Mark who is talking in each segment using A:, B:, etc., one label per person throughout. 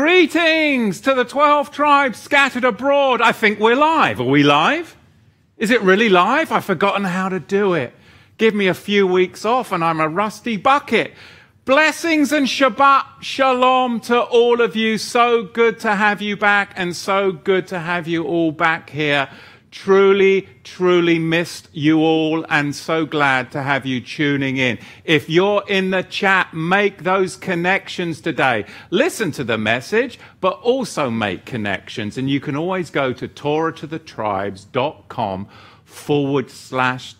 A: Greetings to the 12 tribes scattered abroad. I think we're live. Are we live? Is it really live? I've forgotten how to do it. Give me a few weeks off and I'm a rusty bucket. Blessings and Shabbat Shalom to all of you. So good to have you back and so good to have you all back here Truly, truly missed you all and so glad to have you tuning in. If you're in the chat, make those connections today. Listen to the message, but also make connections. And you can always go to torahtothetribes.com forward slash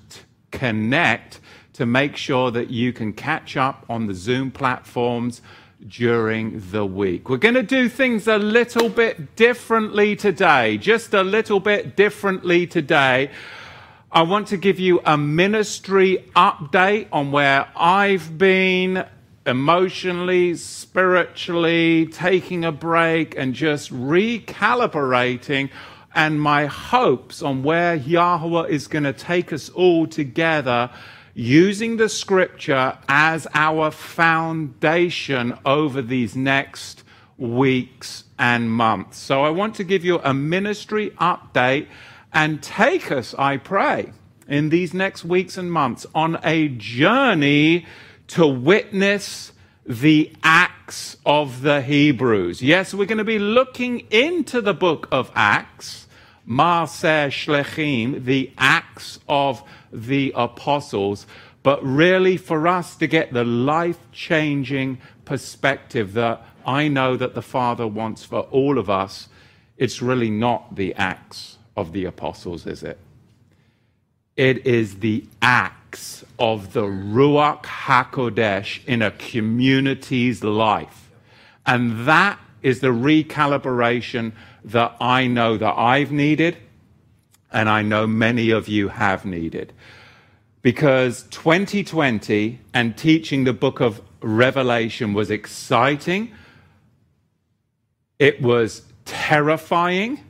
A: connect to make sure that you can catch up on the Zoom platforms during the week. We're going to do things a little bit differently today, just a little bit differently today. I want to give you a ministry update on where I've been emotionally, spiritually, taking a break and just recalibrating and my hopes on where Yahweh is going to take us all together using the scripture as our foundation over these next weeks and months. So I want to give you a ministry update and take us, I pray, in these next weeks and months on a journey to witness the Acts of the Hebrews. Yes, we're going to be looking into the book of Acts, Maaseh Shlechim, the Acts of the apostles, but really for us to get the life changing perspective that I know that the Father wants for all of us, it's really not the acts of the apostles, is it? It is the acts of the Ruach HaKodesh in a community's life. And that is the recalibration that I know that I've needed and I know many of you have needed. Because 2020 and teaching the book of Revelation was exciting, it was terrifying,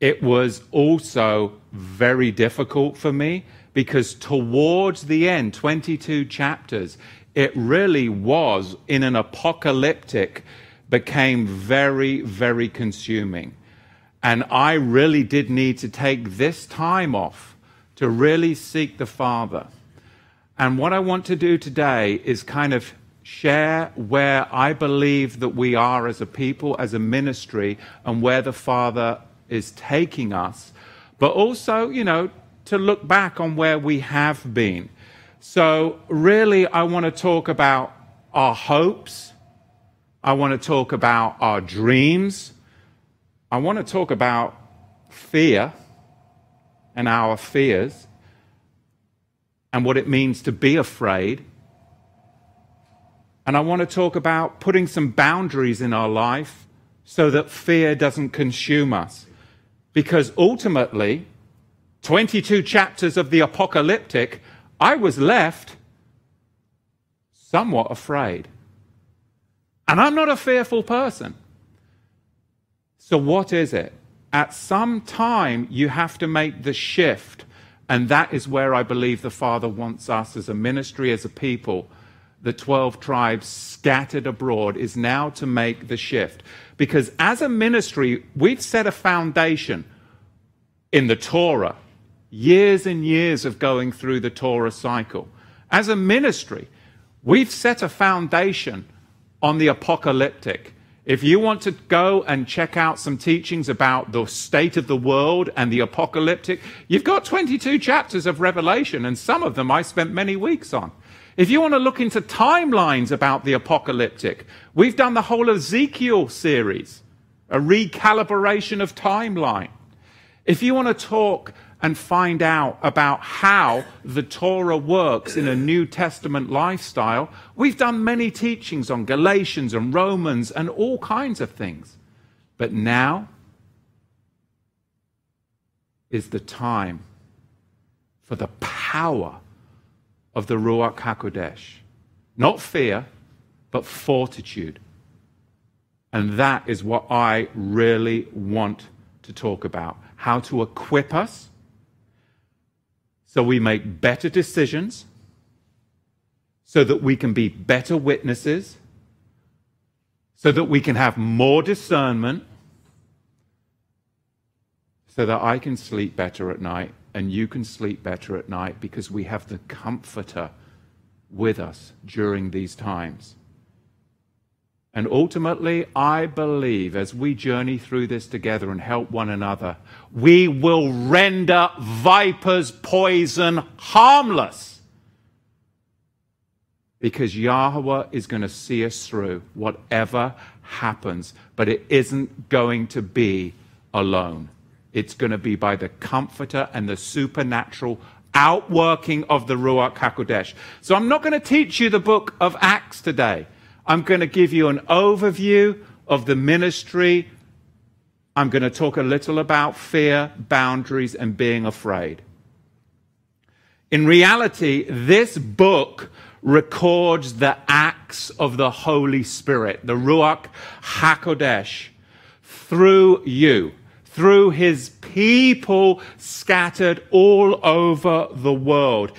A: it was also very difficult for me because towards the end, 22 chapters, it really was in an apocalyptic, became very, very consuming. And I really did need to take this time off to really seek the Father. And what I want to do today is kind of share where I believe that we are as a people, as a ministry, and where the Father is taking us. But also, you know, to look back on where we have been. So, really, I want to talk about our hopes. I want to talk about our dreams. I want to talk about fear and our fears and what it means to be afraid. And I want to talk about putting some boundaries in our life so that fear doesn't consume us. Because ultimately, 22 chapters of the apocalyptic, I was left somewhat afraid. And I'm not a fearful person. So, what is it? At some time, you have to make the shift. And that is where I believe the Father wants us as a ministry, as a people. The 12 tribes scattered abroad is now to make the shift. Because as a ministry, we've set a foundation in the Torah, years and years of going through the Torah cycle. As a ministry, we've set a foundation on the apocalyptic. If you want to go and check out some teachings about the state of the world and the apocalyptic, you've got 22 chapters of Revelation, and some of them I spent many weeks on. If you want to look into timelines about the apocalyptic, we've done the whole Ezekiel series, a recalibration of timeline. If you want to talk and find out about how the Torah works in a New Testament lifestyle, we've done many teachings on Galatians and Romans and all kinds of things. But now is the time for the power of the Ruach HaKodesh. Not fear, but fortitude. And that is what I really want to talk about. How to equip us so we make better decisions, so that we can be better witnesses, so that we can have more discernment, so that I can sleep better at night and you can sleep better at night because we have the Comforter with us during these times. And ultimately, I believe as we journey through this together and help one another, we will render vipers' poison harmless. Because Yahweh is going to see us through whatever happens, but it isn't going to be alone. It's going to be by the comforter and the supernatural outworking of the Ruach HaKodesh. So I'm not going to teach you the book of Acts today. I'm going to give you an overview of the ministry. I'm going to talk a little about fear, boundaries, and being afraid. In reality, this book records the acts of the Holy Spirit, the Ruach HaKodesh, through you through his people scattered all over the world.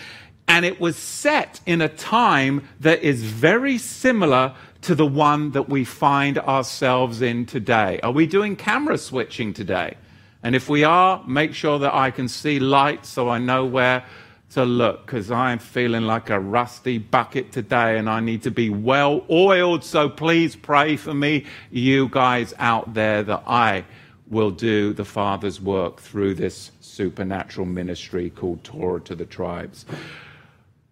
A: And it was set in a time that is very similar to the one that we find ourselves in today. Are we doing camera switching today? And if we are, make sure that I can see light so I know where to look because I'm feeling like a rusty bucket today and I need to be well oiled. So please pray for me, you guys out there, that I will do the Father's work through this supernatural ministry called Torah to the tribes.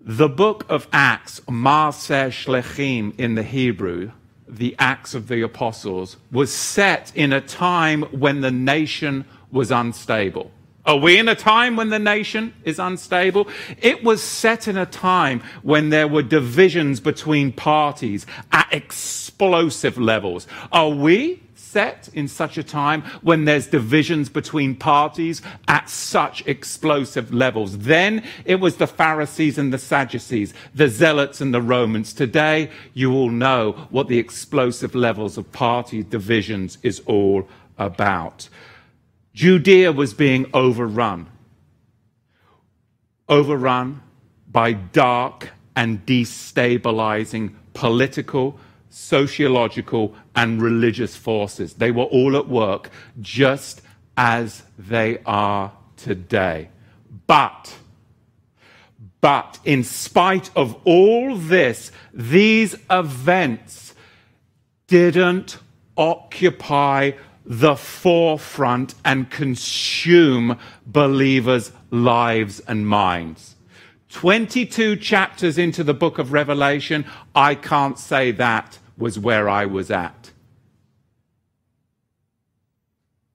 A: The book of Acts, Maaseh Shlechim in the Hebrew, the Acts of the Apostles, was set in a time when the nation was unstable. Are we in a time when the nation is unstable? It was set in a time when there were divisions between parties at explosive levels. Are we set in such a time when there's divisions between parties at such explosive levels. Then it was the Pharisees and the Sadducees, the Zealots and the Romans. Today, you all know what the explosive levels of party divisions is all about. Judea was being overrun. Overrun by dark and destabilizing political, sociological, and religious forces. They were all at work just as they are today. But, but in spite of all this, these events didn't occupy the forefront and consume believers' lives and minds. 22 chapters into the book of Revelation, I can't say that was where I was at.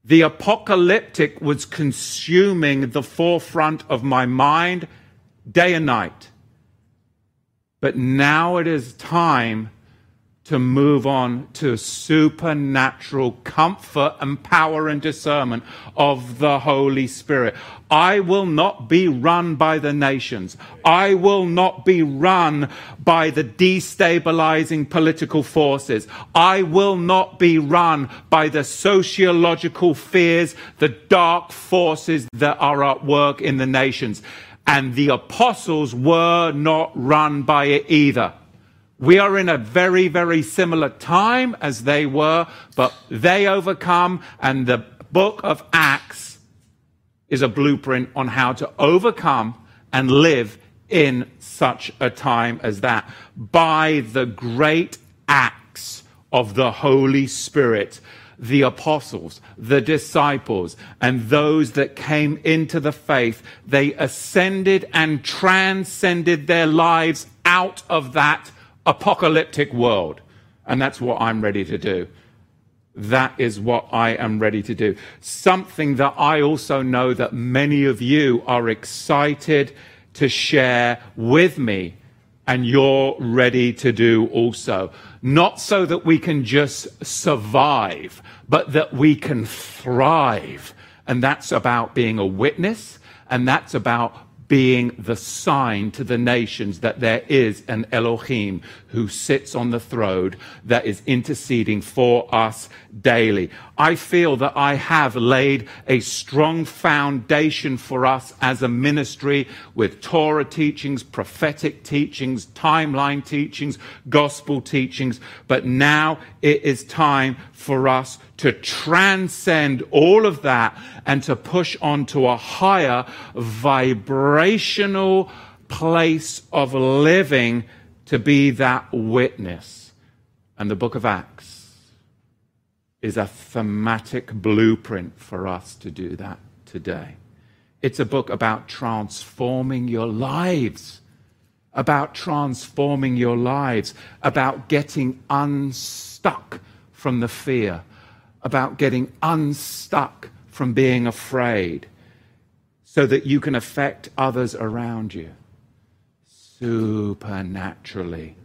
A: The apocalyptic was consuming the forefront of my mind day and night. But now it is time to move on to supernatural comfort and power and discernment of the Holy Spirit. I will not be run by the nations. I will not be run by the destabilizing political forces. I will not be run by the sociological fears, the dark forces that are at work in the nations. And the apostles were not run by it either. We are in a very, very similar time as they were, but they overcome, and the book of Acts is a blueprint on how to overcome and live in such a time as that by the great acts of the Holy Spirit. The apostles, the disciples, and those that came into the faith, they ascended and transcended their lives out of that apocalyptic world. And that's what I'm ready to do. That is what I am ready to do. Something that I also know that many of you are excited to share with me and you're ready to do also. Not so that we can just survive, but that we can thrive. And that's about being a witness and that's about being the sign to the nations that there is an Elohim who sits on the throne that is interceding for us daily. I feel that I have laid a strong foundation for us as a ministry with Torah teachings, prophetic teachings, timeline teachings, gospel teachings, but now it is time for us to transcend all of that and to push on to a higher vibrational place of living to be that witness. And the book of Acts is a thematic blueprint for us to do that today. It's a book about transforming your lives, about transforming your lives, about getting unstuck from the fear, about getting unstuck from being afraid so that you can affect others around you supernaturally.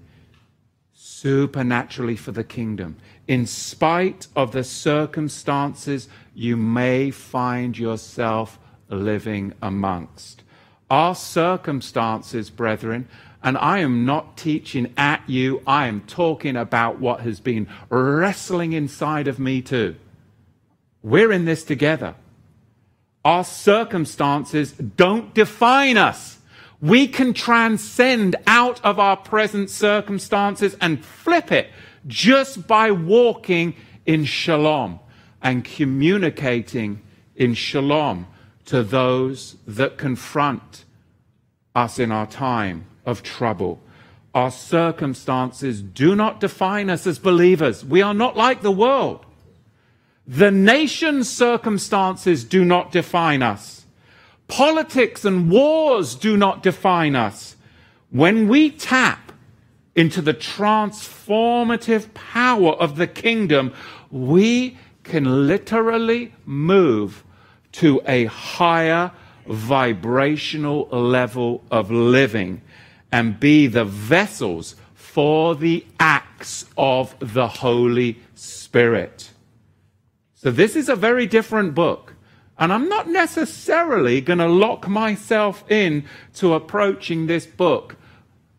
A: Supernaturally for the kingdom. In spite of the circumstances you may find yourself living amongst. Our circumstances, brethren, and I am not teaching at you, I am talking about what has been wrestling inside of me too. We're in this together. Our circumstances don't define us. We can transcend out of our present circumstances and flip it just by walking in shalom and communicating in shalom to those that confront us in our time of trouble. Our circumstances do not define us as believers. We are not like the world. The nation's circumstances do not define us. Politics and wars do not define us. When we tap into the transformative power of the kingdom, we can literally move to a higher vibrational level of living and be the vessels for the acts of the Holy Spirit. So, this is a very different book. And I'm not necessarily going to lock myself in to approaching this book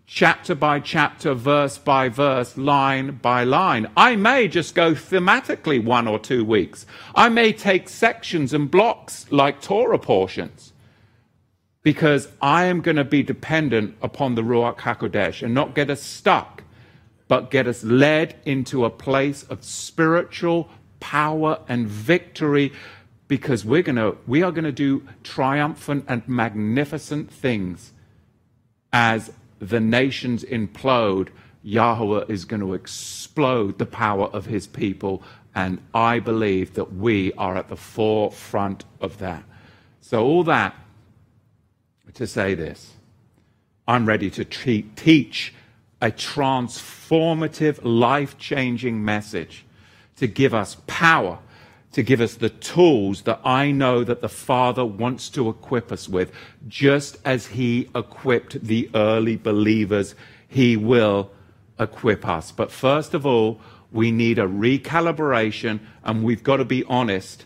A: chapter by chapter, verse by verse, line by line. I may just go thematically one or two weeks. I may take sections and blocks like Torah portions because I am going to be dependent upon the Ruach HaKodesh and not get us stuck, but get us led into a place of spiritual power and victory because we're going to we are going to do triumphant and magnificent things as the nations implode. Yahweh is going to explode the power of his people and I believe that we are at the forefront of that. So all that to say this I'm ready to teach a transformative, life changing message to give us power, to give us the tools that I know that the Father wants to equip us with. Just as He equipped the early believers, He will equip us. But first of all, we need a recalibration, and we've got to be honest,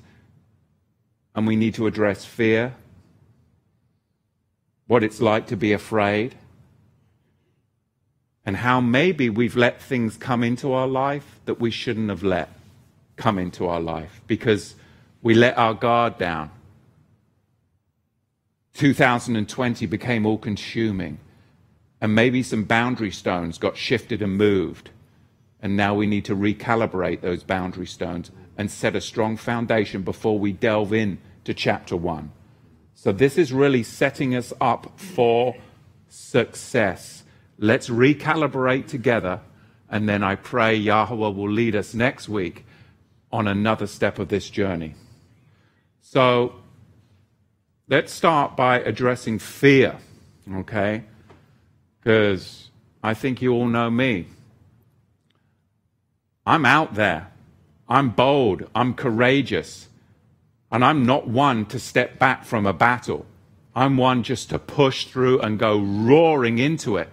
A: and we need to address fear what it's like to be afraid, and how maybe we've let things come into our life that we shouldn't have let come into our life because we let our guard down. 2020 became all consuming, and maybe some boundary stones got shifted and moved. And now we need to recalibrate those boundary stones and set a strong foundation before we delve in to chapter one. So this is really setting us up for success. Let's recalibrate together, and then I pray Yahweh will lead us next week on another step of this journey. So let's start by addressing fear, okay? Because I think you all know me. I'm out there. I'm bold. I'm courageous. And I'm not one to step back from a battle. I'm one just to push through and go roaring into it.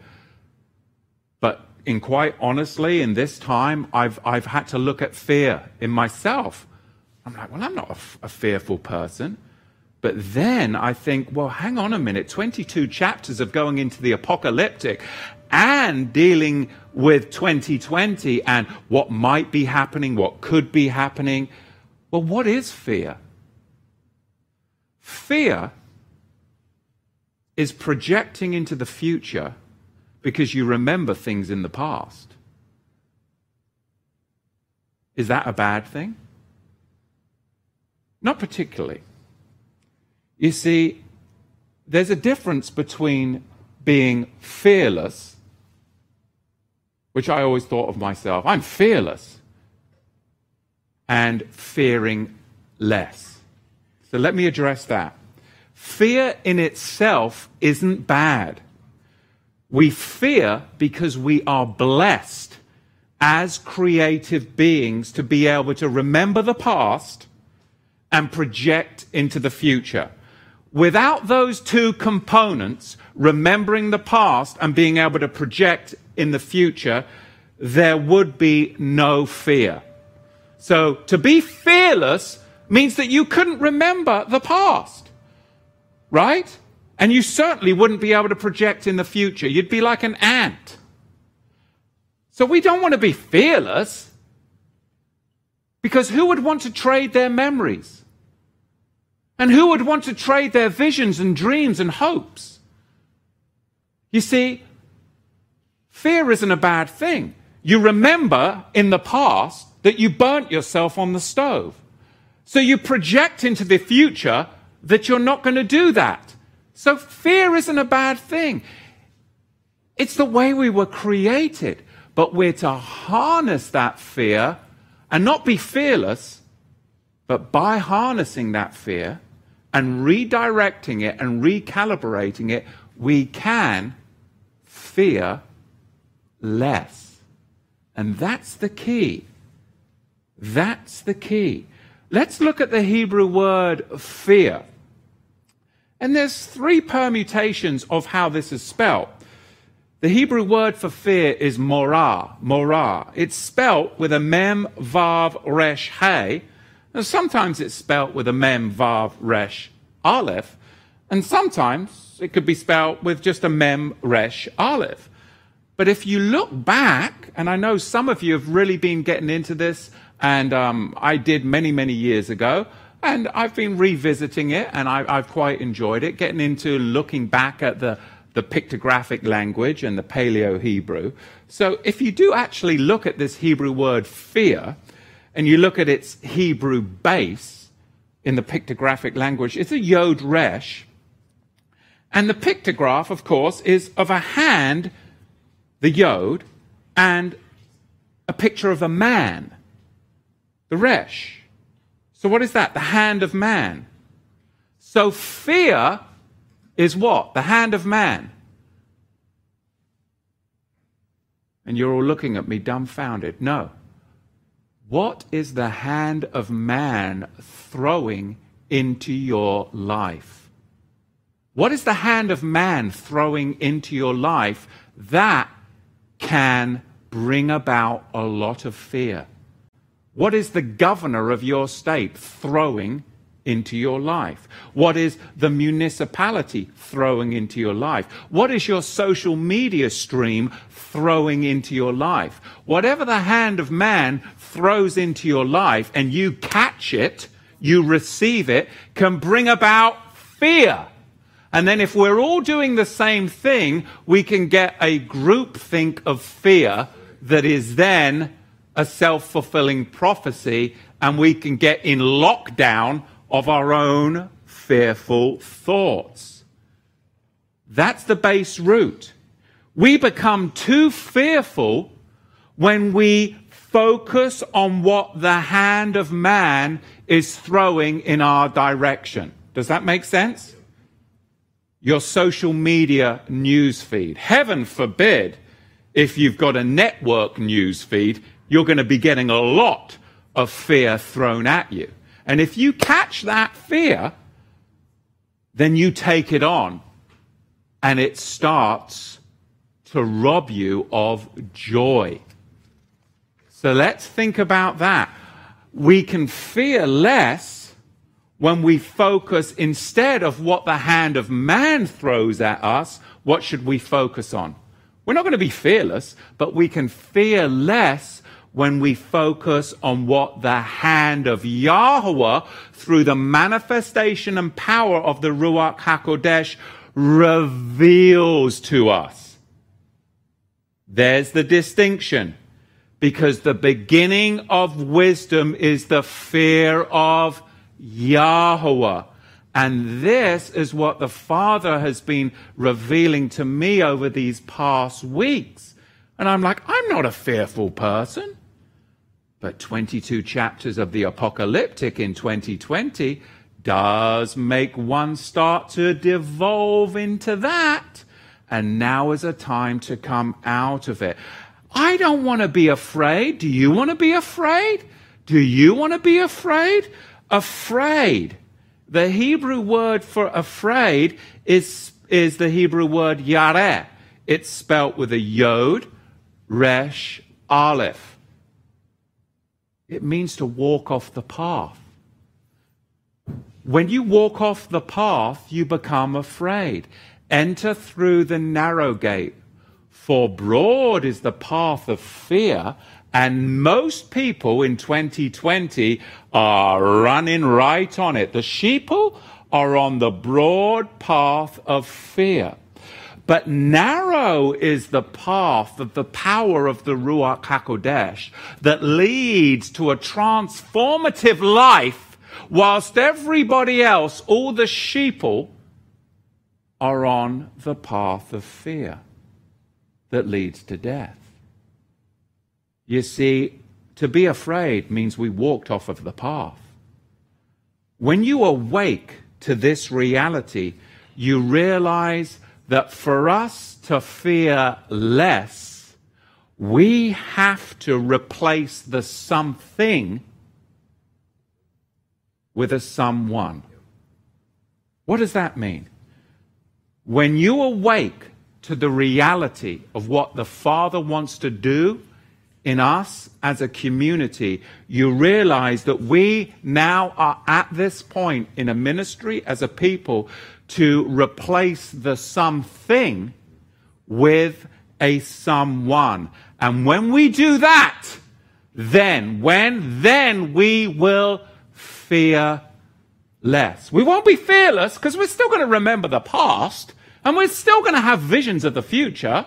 A: In quite honestly, in this time, I've, I've had to look at fear in myself. I'm like, well, I'm not a, a fearful person. But then I think, well, hang on a minute 22 chapters of going into the apocalyptic and dealing with 2020 and what might be happening, what could be happening. Well, what is fear? Fear is projecting into the future because you remember things in the past. Is that a bad thing? Not particularly. You see, there's a difference between being fearless, which I always thought of myself, I'm fearless, and fearing less. So let me address that. Fear in itself isn't bad. We fear because we are blessed as creative beings to be able to remember the past and project into the future. Without those two components, remembering the past and being able to project in the future, there would be no fear. So to be fearless means that you couldn't remember the past, right? And you certainly wouldn't be able to project in the future. You'd be like an ant. So we don't want to be fearless because who would want to trade their memories? And who would want to trade their visions and dreams and hopes? You see, fear isn't a bad thing. You remember in the past that you burnt yourself on the stove. So you project into the future that you're not going to do that. So fear isn't a bad thing. It's the way we were created. But we're to harness that fear and not be fearless, but by harnessing that fear, and redirecting it and recalibrating it, we can fear less. And that's the key. That's the key. Let's look at the Hebrew word fear. And there's three permutations of how this is spelt. The Hebrew word for fear is morah, morah. It's spelt with a mem, vav, resh, hey, and sometimes it's spelt with a mem, vav, resh, aleph. And sometimes it could be spelt with just a mem, resh, aleph. But if you look back, and I know some of you have really been getting into this, and um, I did many, many years ago, and I've been revisiting it, and I, have quite enjoyed it, getting into looking back at the, the pictographic language and the Paleo Hebrew. So if you do actually look at this Hebrew word fear, and you look at its Hebrew base in the pictographic language, it's a Yod Resh. And the pictograph, of course, is of a hand, the Yod, and a picture of a man, the Resh. So, what is that? The hand of man. So, fear is what? The hand of man. And you're all looking at me dumbfounded. No. What is the hand of man throwing into your life? What is the hand of man throwing into your life that can bring about a lot of fear? What is the governor of your state throwing into your life? What is the municipality throwing into your life? What is your social media stream throwing into your life? Whatever the hand of man throws into your life and you catch it, you receive it, can bring about fear. And then if we're all doing the same thing, we can get a group think of fear that is then a self fulfilling prophecy, and we can get in lockdown of our own fearful thoughts. That's the base root. We become too fearful when we focus on what the hand of man is throwing in our direction. Does that make sense? Your social media news feed. Heaven forbid if you've got a network news feed, you're going to be getting a lot of fear thrown at you. And if you catch that fear, then you take it on and it starts to rob you of joy. So let's think about that. We can fear less when we focus instead of what the hand of man throws at us, what should we focus on? We're not going to be fearless, but we can fear less when we focus on what the hand of Yahweh through the manifestation and power of the Ruach HaKodesh reveals to us. There's the distinction. Because the beginning of wisdom is the fear of Yahweh. And this is what the Father has been revealing to me over these past weeks. And I'm like, I'm not a fearful person. But 22 chapters of the apocalyptic in 2020 does make one start to devolve into that. And now is a time to come out of it. I don't want to be afraid. Do you want to be afraid? Do you want to be afraid? Afraid. The Hebrew word for afraid is, is the Hebrew word yareh. It's spelt with a yod, resh, aleph. It means to walk off the path. When you walk off the path, you become afraid. Enter through the narrow gate, for broad is the path of fear, and most people in 2020 are running right on it. The sheeple are on the broad path of fear. But narrow is the path of the power of the Ruach HaKodesh that leads to a transformative life, whilst everybody else, all the sheeple, are on the path of fear that leads to death. You see, to be afraid means we walked off of the path. When you awake to this reality, you realize that for us to fear less, we have to replace the something with a someone. What does that mean? When you awake to the reality of what the Father wants to do in us as a community, you realize that we now are at this point in a ministry as a people to replace the something with a someone. And when we do that, then, when, then we will fear less. We won't be fearless because we're still going to remember the past and we're still going to have visions of the future.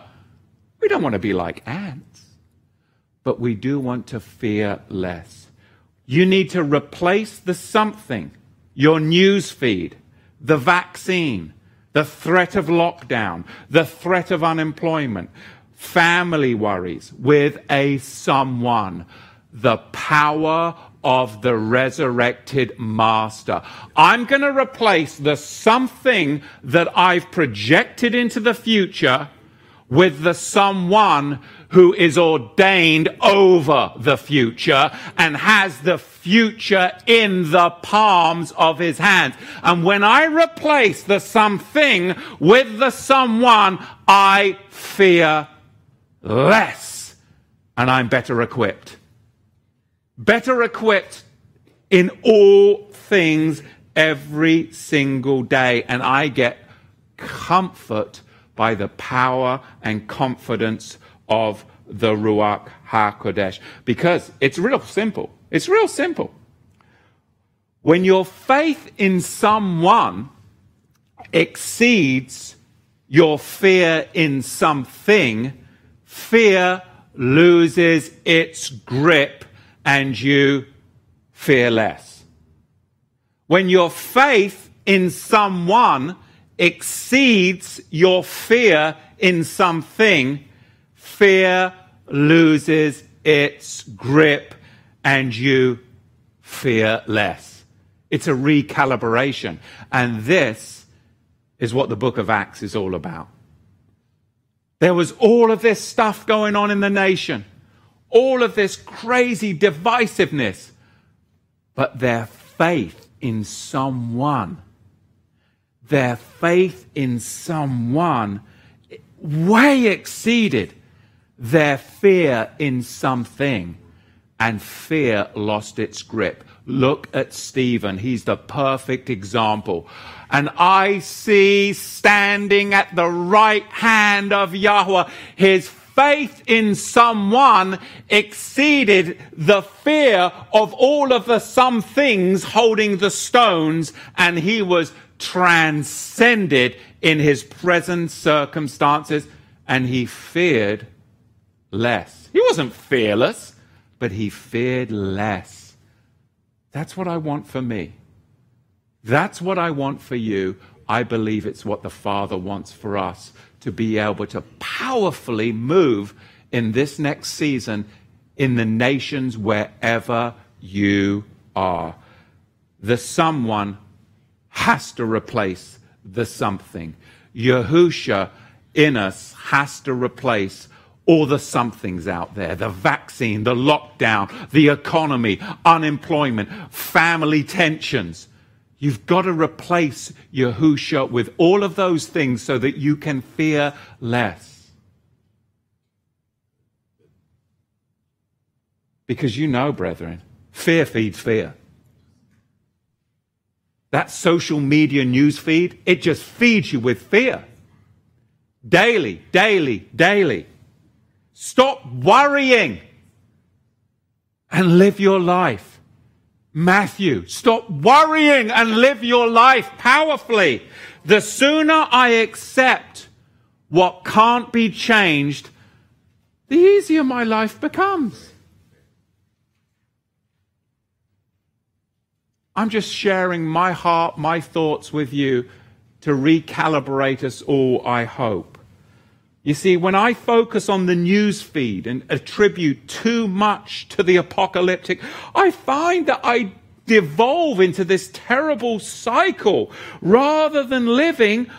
A: We don't want to be like ants but we do want to fear less. You need to replace the something, your news feed, the vaccine, the threat of lockdown, the threat of unemployment, family worries with a someone, the power of the resurrected master. I'm going to replace the something that I've projected into the future with the someone who is ordained over the future and has the future in the palms of his hands. And when I replace the something with the someone, I fear less and I'm better equipped. Better equipped in all things every single day. And I get comfort by the power and confidence of the Ruach HaKodesh. Because it's real simple. It's real simple. When your faith in someone exceeds your fear in something, fear loses its grip and you fear less. When your faith in someone exceeds your fear in something, fear loses its grip and you fear less. It's a recalibration. And this is what the book of Acts is all about. There was all of this stuff going on in the nation, all of this crazy divisiveness, but their faith in someone their faith in someone way exceeded their fear in something. and fear lost its grip. Look at Stephen. He's the perfect example. And I see standing at the right hand of Yahweh his faith in someone exceeded the fear of all of the some things holding the stones, and he was transcended in his present circumstances, and he feared less. He wasn't fearless, but he feared less. That's what I want for me. That's what I want for you. I believe it's what the Father wants for us to be able to powerfully move in this next season in the nations wherever you are. The someone has to replace the something. Yahusha in us has to replace all the somethings out there the vaccine, the lockdown, the economy, unemployment, family tensions. You've got to replace Yahusha with all of those things so that you can fear less. Because you know, brethren, fear feeds fear. That social media news feed, it just feeds you with fear. Daily, daily, daily. Stop worrying and live your life. Matthew, stop worrying and live your life powerfully. The sooner I accept what can't be changed, the easier my life becomes. I'm just sharing my heart, my thoughts with you to recalibrate us all, I hope. You see, when I focus on the news feed and attribute too much to the apocalyptic, I find that I devolve into this terrible cycle. Rather than living,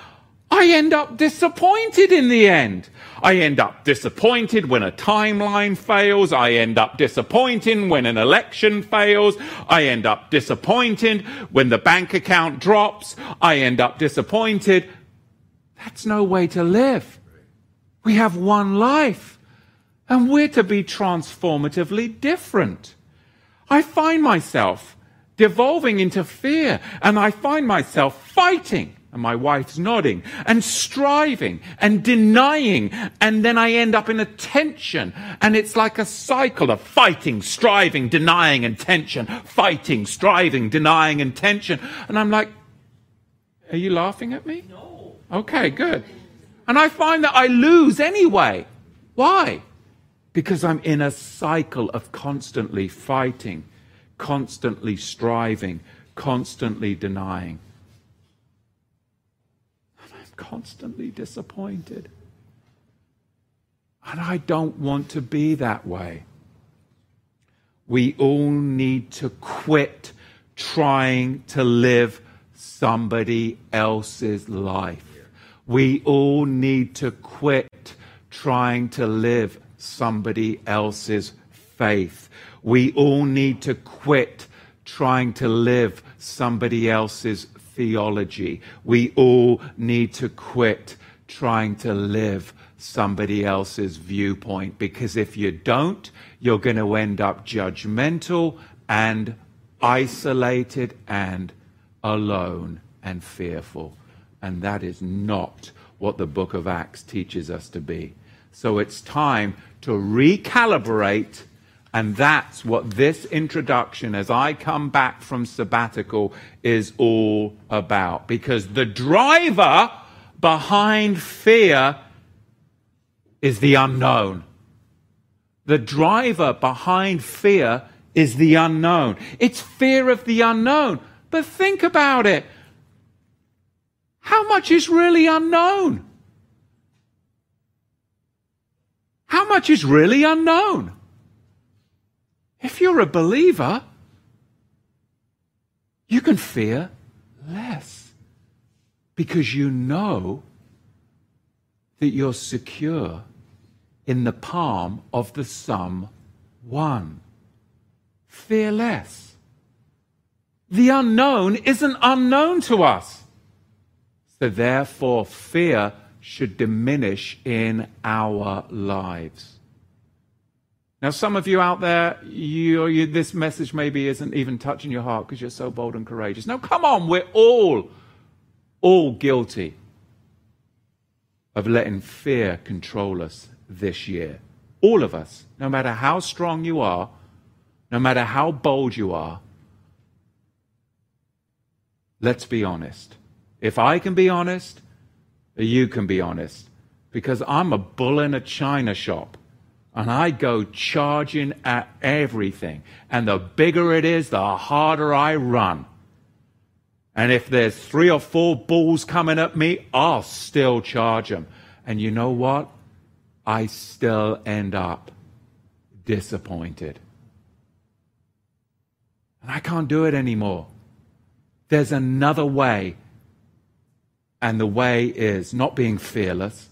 A: I end up disappointed in the end. I end up disappointed when a timeline fails. I end up disappointed when an election fails. I end up disappointed when the bank account drops. I end up disappointed. That's no way to live. We have one life, and we're to be transformatively different. I find myself devolving into fear, and I find myself fighting. And my wife's nodding and striving and denying. And then I end up in a tension. And it's like a cycle of fighting, striving, denying, and tension. Fighting, striving, denying, and tension. And I'm like, are you laughing at me? No. Okay, good. And I find that I lose anyway. Why? Because I'm in a cycle of constantly fighting, constantly striving, constantly denying. And I'm constantly disappointed. And I don't want to be that way. We all need to quit trying to live somebody else's life. We all need to quit trying to live somebody else's faith. We all need to quit trying to live somebody else's theology. We all need to quit trying to live somebody else's viewpoint because if you don't, you're going to end up judgmental and isolated and alone and fearful. And that is not what the book of Acts teaches us to be. So it's time to recalibrate. And that's what this introduction, as I come back from sabbatical, is all about. Because the driver behind fear is the unknown. The driver behind fear is the unknown. It's fear of the unknown. But think about it. How much is really unknown? How much is really unknown? If you're a believer, you can fear less because you know that you're secure in the palm of the Some One. Fear less. The unknown isn't unknown to us. So therefore, fear should diminish in our lives. Now, some of you out there, you, you, this message maybe isn't even touching your heart because you're so bold and courageous. Now, come on, we're all, all guilty of letting fear control us this year. All of us, no matter how strong you are, no matter how bold you are, let's be honest. If I can be honest, you can be honest. Because I'm a bull in a china shop. And I go charging at everything. And the bigger it is, the harder I run. And if there's three or four bulls coming at me, I'll still charge them. And you know what? I still end up disappointed. And I can't do it anymore. There's another way. And the way is not being fearless,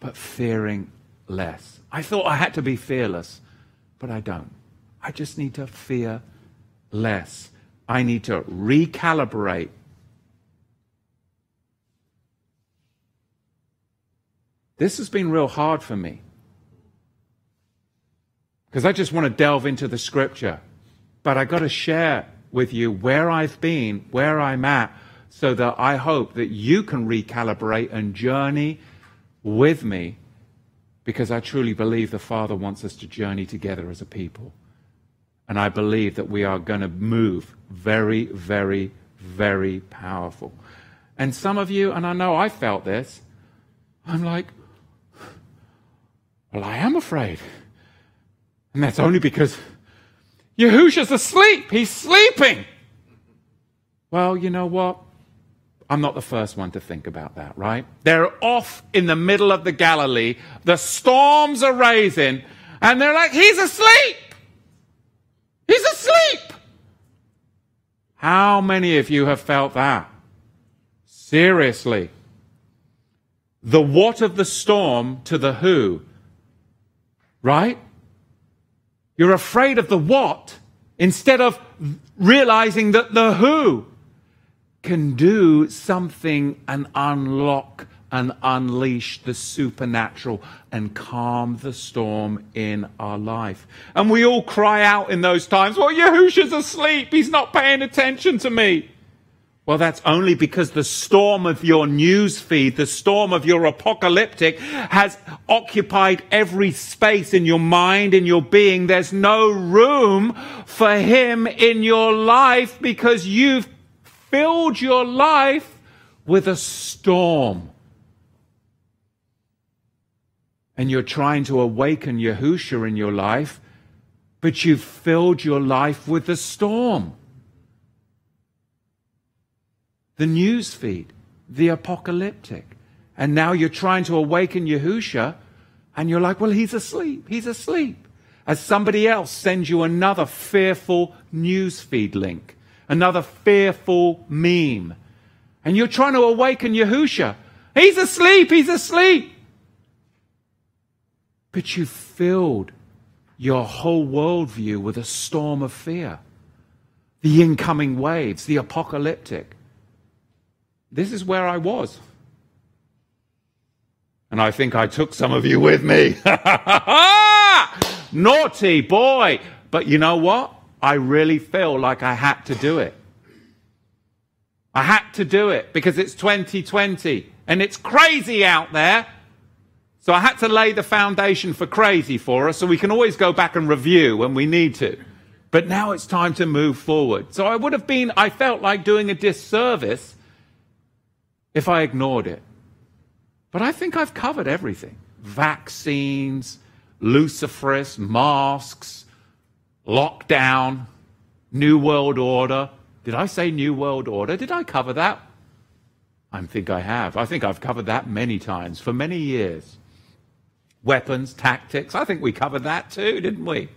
A: but fearing less. I thought I had to be fearless, but I don't. I just need to fear less. I need to recalibrate. This has been real hard for me because I just want to delve into the scripture. But I got to share with you where I've been, where I'm at, so that I hope that you can recalibrate and journey with me because I truly believe the Father wants us to journey together as a people. And I believe that we are going to move very, very, very powerful. And some of you, and I know I felt this, I'm like, well, I am afraid. And that's only because Yahusha's asleep. He's sleeping. Well, you know what? I'm not the first one to think about that, right? They're off in the middle of the Galilee. The storms are raising, and they're like, He's asleep! He's asleep! How many of you have felt that? Seriously. The what of the storm to the who, right? You're afraid of the what instead of realizing that the who can do something and unlock and unleash the supernatural and calm the storm in our life. And we all cry out in those times, well, Yahusha's asleep. He's not paying attention to me. Well, that's only because the storm of your news feed, the storm of your apocalyptic has occupied every space in your mind, in your being. There's no room for him in your life because you've filled your life with a storm. And you're trying to awaken Yahusha in your life, but you've filled your life with a storm the news feed, the apocalyptic. And now you're trying to awaken Yahusha, and you're like, well, he's asleep. He's asleep. As somebody else sends you another fearful news feed link, another fearful meme. And you're trying to awaken Yahusha. He's asleep. He's asleep. But you filled your whole worldview with a storm of fear. The incoming waves, the apocalyptic. This is where I was. And I think I took some of you with me. Naughty boy. But you know what? I really feel like I had to do it. I had to do it because it's 2020 and it's crazy out there. So I had to lay the foundation for crazy for us so we can always go back and review when we need to. But now it's time to move forward. So I would have been, I felt like doing a disservice if I ignored it. But I think I've covered everything vaccines, Luciferase, masks, lockdown, New World Order. Did I say New World Order? Did I cover that? I think I have. I think I've covered that many times for many years. Weapons, tactics. I think we covered that too, didn't we?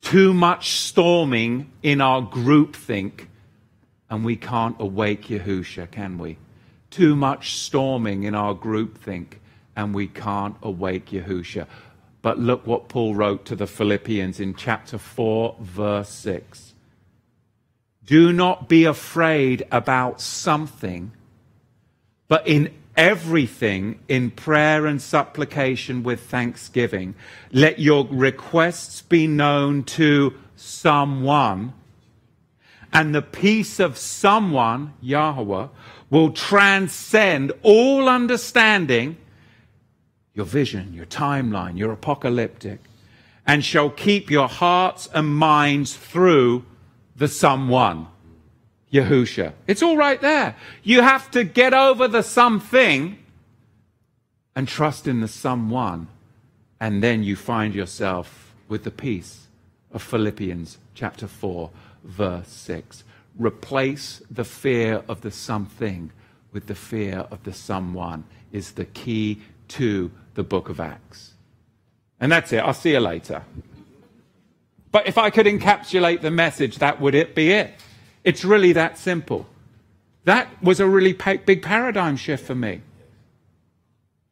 A: Too much storming in our groupthink and we can't awake Yahusha, can we? Too much storming in our groupthink, and we can't awake Yahusha. But look what Paul wrote to the Philippians in chapter 4, verse 6. Do not be afraid about something, but in everything in prayer and supplication with thanksgiving. Let your requests be known to someone, and the peace of someone, Yahweh, will transcend all understanding, your vision, your timeline, your apocalyptic, and shall keep your hearts and minds through the someone. Yahusha. It's all right there. You have to get over the something and trust in the someone, and then you find yourself with the peace of Philippians chapter 4, verse 6. Replace the fear of the something with the fear of the someone is the key to the book of Acts. And that's it. I'll see you later. But if I could encapsulate the message, that would it be it. It's really that simple. That was a really big paradigm shift for me.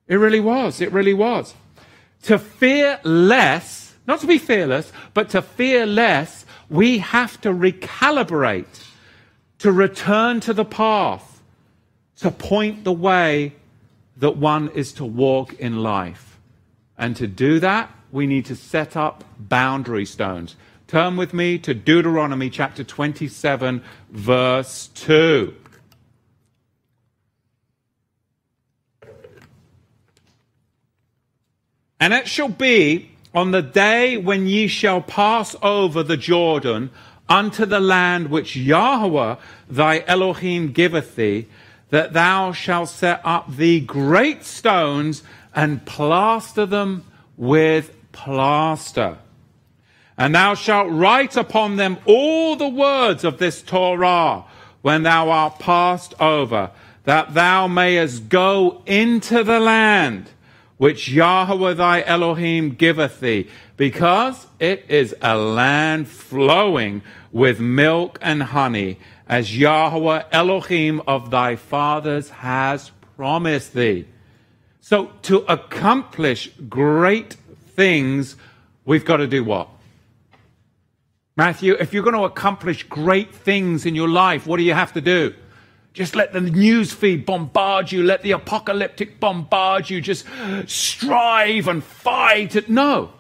A: It really was. It really was. To fear less, not to be fearless, but to fear less, we have to recalibrate, to return to the path, to point the way that one is to walk in life. And to do that, we need to set up boundary stones. Turn with me to Deuteronomy chapter 27, verse 2. And it shall be on the day when ye shall pass over the Jordan unto the land which Yahweh thy Elohim giveth thee, that thou shalt set up the great stones and plaster them with plaster. And thou shalt write upon them all the words of this Torah when thou art passed over, that thou mayest go into the land which Yahweh thy Elohim giveth thee, because it is a land flowing with milk and honey, as Yahweh Elohim of thy fathers has promised thee. So to accomplish great things, we've got to do what? Matthew, if you're going to accomplish great things in your life, what do you have to do? Just let the news feed bombard you, let the apocalyptic bombard you, just strive and fight. No.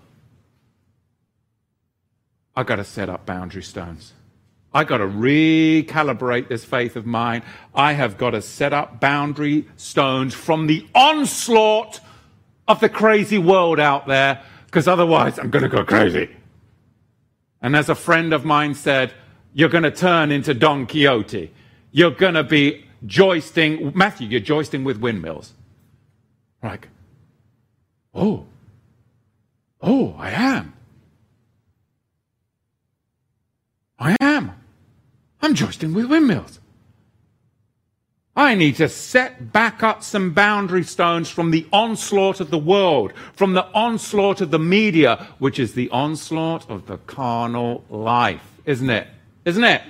A: I've got to set up boundary stones. I got to recalibrate this faith of mine. I have got to set up boundary stones from the onslaught of the crazy world out there, because otherwise I'm going to go crazy. And as a friend of mine said, you're going to turn into Don Quixote. You're going to be joisting, Matthew, you're joisting with windmills. Like, oh, oh, I am. I am. I'm joisting with windmills. I need to set back up some boundary stones from the onslaught of the world, from the onslaught of the media, which is the onslaught of the carnal life, isn't it? Isn't it?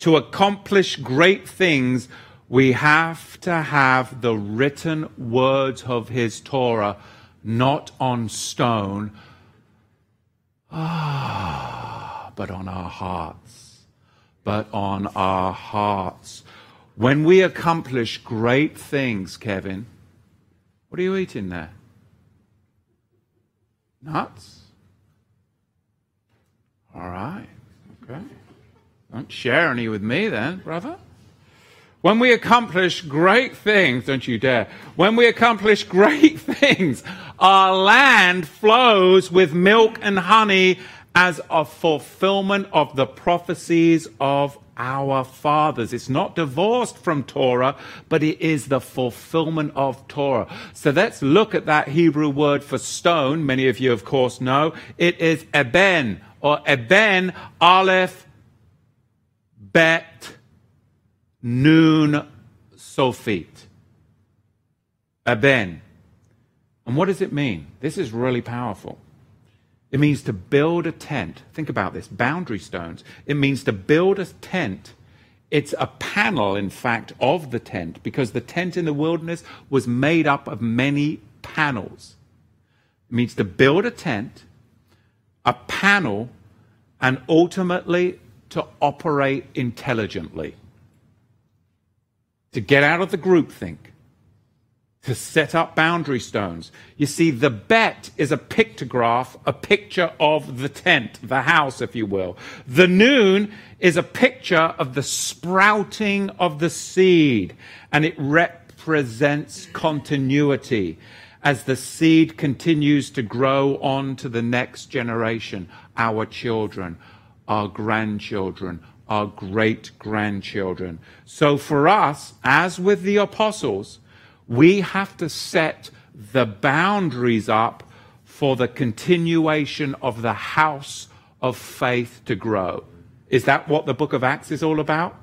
A: To accomplish great things, we have to have the written words of his Torah not on stone, ah, but on our hearts. But on our hearts. When we accomplish great things, Kevin, what are you eating there? Nuts? All right. Okay. Don't share any with me then, brother. When we accomplish great things, don't you dare. When we accomplish great things, our land flows with milk and honey as a fulfillment of the prophecies of our fathers. It's not divorced from Torah, but it is the fulfillment of Torah. So let's look at that Hebrew word for stone. Many of you, of course, know. It is eben, or eben, aleph, bet, Noon sophit. Eben. And what does it mean? This is really powerful. It means to build a tent. Think about this boundary stones. It means to build a tent. It's a panel, in fact, of the tent because the tent in the wilderness was made up of many panels. It means to build a tent, a panel, and ultimately to operate intelligently. To get out of the groupthink, to set up boundary stones. You see, the bet is a pictograph, a picture of the tent, the house, if you will. The noon is a picture of the sprouting of the seed, and it represents continuity as the seed continues to grow on to the next generation, our children, our grandchildren, our great grandchildren. So for us, as with the apostles, we have to set the boundaries up for the continuation of the house of faith to grow. Is that what the book of Acts is all about?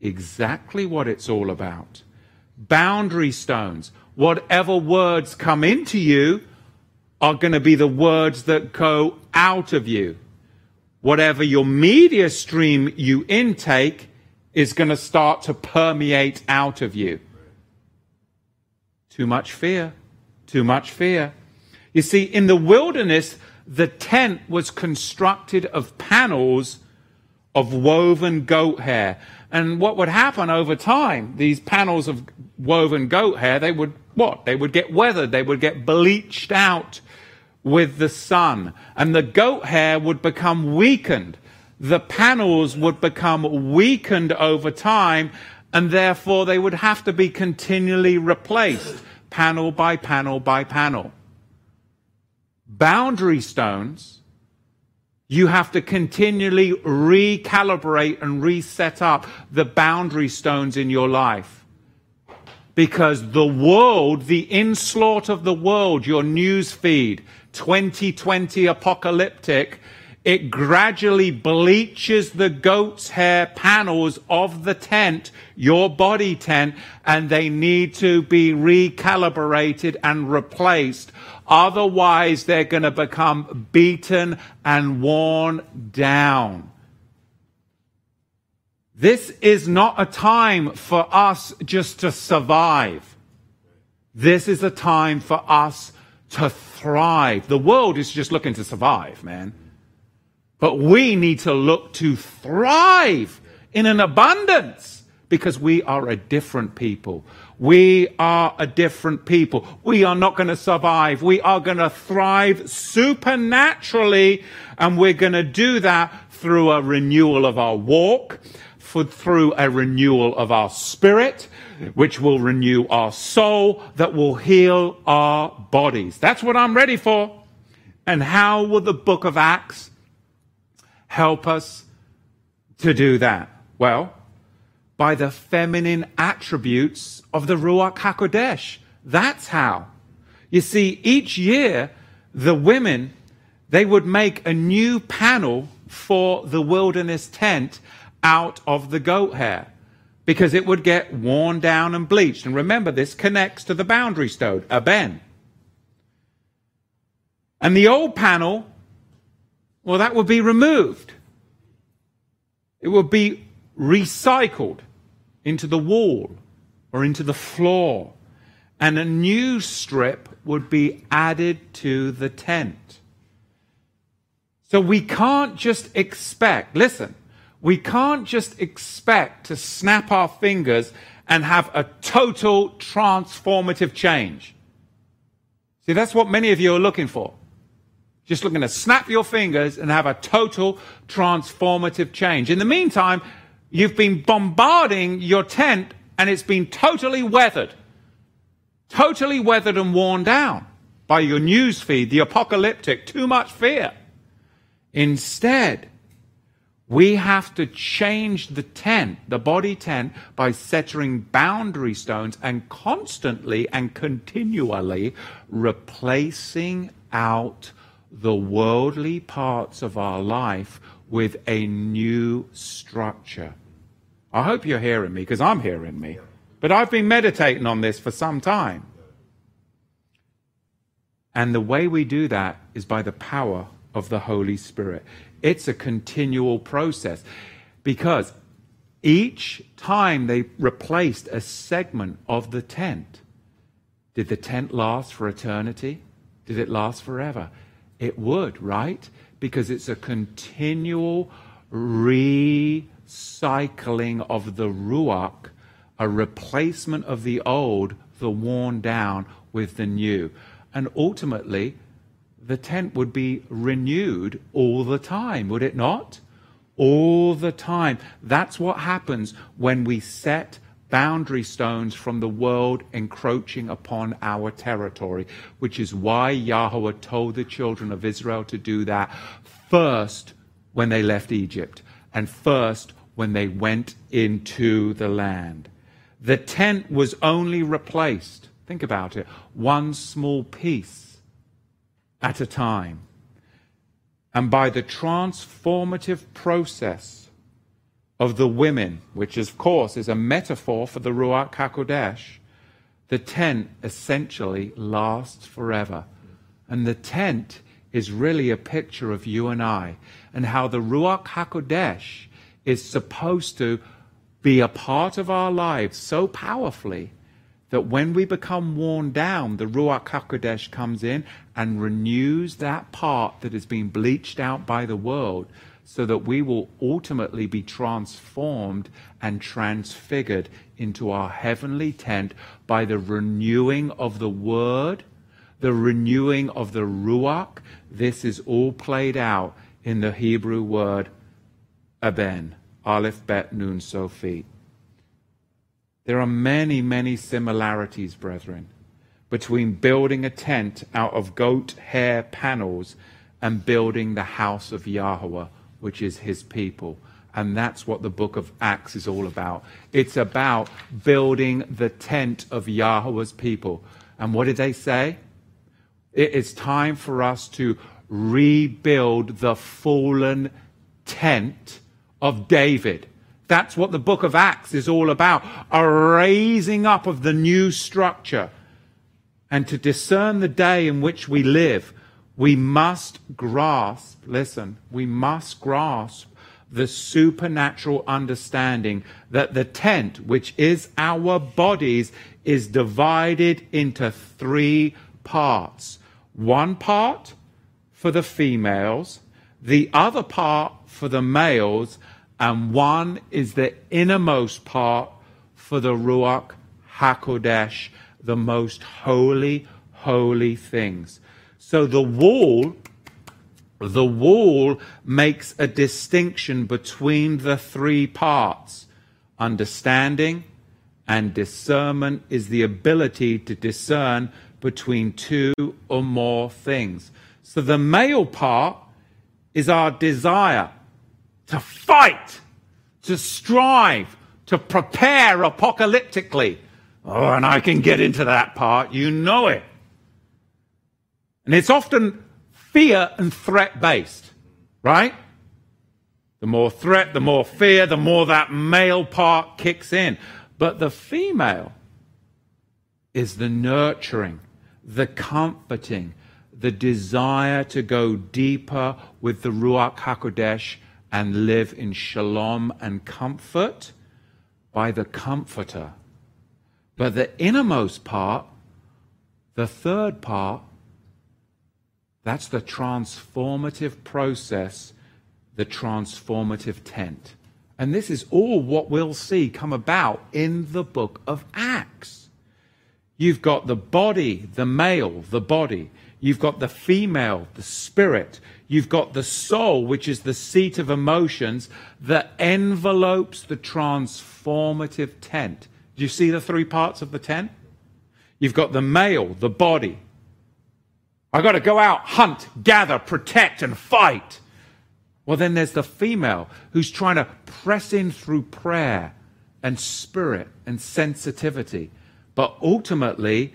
A: Exactly what it's all about. Boundary stones. Whatever words come into you are going to be the words that go out of you whatever your media stream you intake is going to start to permeate out of you. Too much fear. Too much fear. You see, in the wilderness, the tent was constructed of panels of woven goat hair. And what would happen over time, these panels of woven goat hair, they would what? They would get weathered, they would get bleached out with the sun, and the goat hair would become weakened. The panels would become weakened over time, and therefore they would have to be continually replaced, panel by panel by panel. Boundary stones, you have to continually recalibrate and reset up the boundary stones in your life because the world, the inslaught of the world, your news feed, 2020 apocalyptic, it gradually bleaches the goat's hair panels of the tent, your body tent, and they need to be recalibrated and replaced. Otherwise, they're going to become beaten and worn down. This is not a time for us just to survive. This is a time for us to thrive. The world is just looking to survive, man. But we need to look to thrive in an abundance because we are a different people. We are a different people. We are not going to survive. We are going to thrive supernaturally, and we're going to do that through a renewal of our walk, for, through a renewal of our spirit, which will renew our soul, that will heal our bodies. That's what I'm ready for. And how will the book of Acts help us to do that? Well, by the feminine attributes of the Ruach HaKodesh. That's how. You see, each year, the women, they would make a new panel for the wilderness tent out of the goat hair because it would get worn down and bleached. And remember, this connects to the boundary stone, a ben. And the old panel, well, that would be removed. It would be recycled into the wall or into the floor. And a new strip would be added to the tent. So we can't just expect, listen, we can't just expect to snap our fingers and have a total transformative change. See, that's what many of you are looking for. Just looking to snap your fingers and have a total transformative change. In the meantime, you've been bombarding your tent and it's been totally weathered. Totally weathered and worn down by your news feed, the apocalyptic, too much fear. Instead, we have to change the tent, the body tent, by setting boundary stones and constantly and continually replacing out the worldly parts of our life with a new structure. I hope you're hearing me because I'm hearing me. But I've been meditating on this for some time. And the way we do that is by the power of the Holy Spirit. It's a continual process because each time they replaced a segment of the tent, did the tent last for eternity? Did it last forever? It would, right? Because it's a continual recycling of the Ruach, a replacement of the old the worn down with the new. And ultimately, the tent would be renewed all the time, would it not? All the time. That's what happens when we set boundary stones from the world encroaching upon our territory, which is why Yahweh told the children of Israel to do that first when they left Egypt and first when they went into the land. The tent was only replaced, think about it, one small piece at a time. And by the transformative process of the women, which of course is a metaphor for the Ruach HaKodesh, the tent essentially lasts forever. And the tent is really a picture of you and I and how the Ruach HaKodesh is supposed to be a part of our lives so powerfully that when we become worn down, the Ruach HaKodesh comes in and renews that part that has been bleached out by the world so that we will ultimately be transformed and transfigured into our heavenly tent by the renewing of the Word, the renewing of the Ruach. This is all played out in the Hebrew word Aben, Aleph, Bet, Nun, Sophie. There are many, many similarities, brethren, between building a tent out of goat hair panels and building the house of Yahweh which is his people. And that's what the book of Acts is all about. It's about building the tent of Yahweh's people. And what did they say? It is time for us to rebuild the fallen tent of David. That's what the book of Acts is all about a raising up of the new structure. And to discern the day in which we live, we must grasp, listen, we must grasp the supernatural understanding that the tent, which is our bodies, is divided into three parts. One part for the females, the other part for the males, and one is the innermost part for the Ruach HaKodesh, the most holy, holy things. So the wall, the wall makes a distinction between the three parts. Understanding and discernment is the ability to discern between two or more things. So the male part is our desire to fight, to strive, to prepare apocalyptically. Oh, and I can get into that part. You know it. And it's often fear and threat based, right? The more threat, the more fear, the more that male part kicks in. But the female is the nurturing, the comforting, the desire to go deeper with the Ruach HaKodesh and live in shalom and comfort by the Comforter. But the innermost part, the third part, that's the transformative process, the transformative tent. And this is all what we'll see come about in the book of Acts. You've got the body, the male, the body. You've got the female, the spirit. You've got the soul, which is the seat of emotions that envelopes the transformative tent. Do you see the three parts of the tent? You've got the male, the body. I've got to go out, hunt, gather, protect, and fight. Well, then there's the female who's trying to press in through prayer and spirit and sensitivity. But ultimately,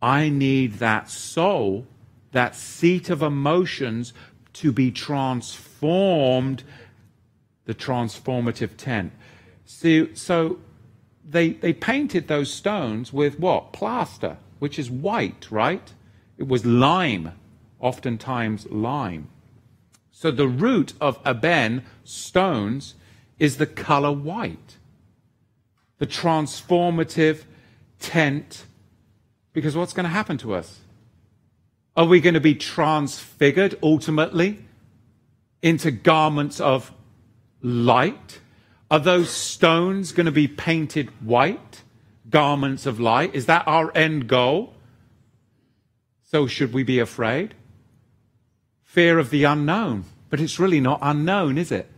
A: I need that soul, that seat of emotions, to be transformed, the transformative tent. See, so they, they painted those stones with what? Plaster, which is white, right? It was lime, oftentimes lime. So the root of Aben, stones, is the color white. The transformative tent, because what's going to happen to us? Are we going to be transfigured ultimately into garments of light? Are those stones going to be painted white? garments of light? Is that our end goal? So should we be afraid? Fear of the unknown. But it's really not unknown, is it?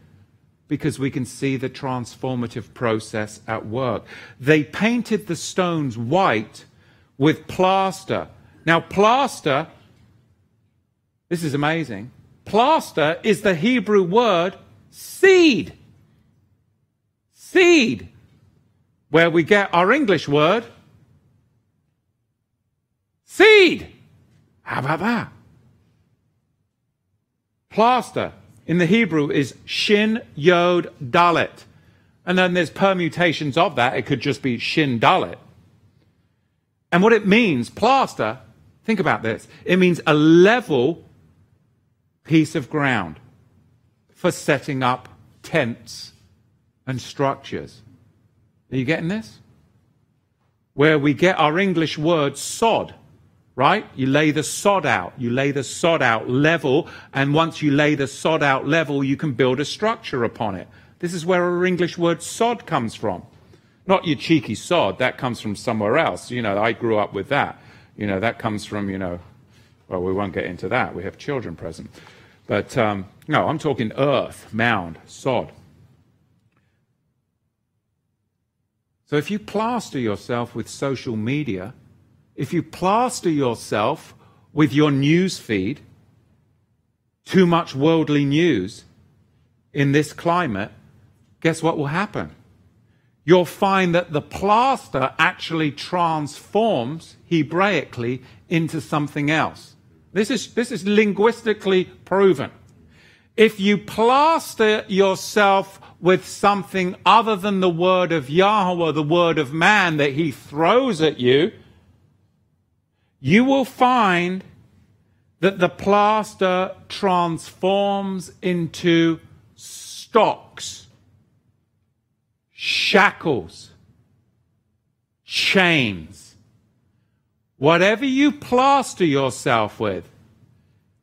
A: Because we can see the transformative process at work. They painted the stones white with plaster. Now, plaster, this is amazing. Plaster is the Hebrew word seed. Seed, where we get our English word seed. How about that? Plaster in the Hebrew is shin yod dalet. And then there's permutations of that. It could just be shin dalet. And what it means, plaster, think about this. It means a level piece of ground for setting up tents and structures. Are you getting this? Where we get our English word sod, right? You lay the sod out. You lay the sod out level, and once you lay the sod out level, you can build a structure upon it. This is where our English word sod comes from. Not your cheeky sod, that comes from somewhere else. You know, I grew up with that. You know, that comes from, you know, well, we won't get into that. We have children present. But um, no, I'm talking earth, mound, sod. So if you plaster yourself with social media, if you plaster yourself with your news feed, too much worldly news in this climate, guess what will happen? You'll find that the plaster actually transforms Hebraically into something else. This is, this is linguistically proven. If you plaster yourself with something other than the word of Yahweh, the word of man that he throws at you, you will find that the plaster transforms into stocks, shackles, chains. Whatever you plaster yourself with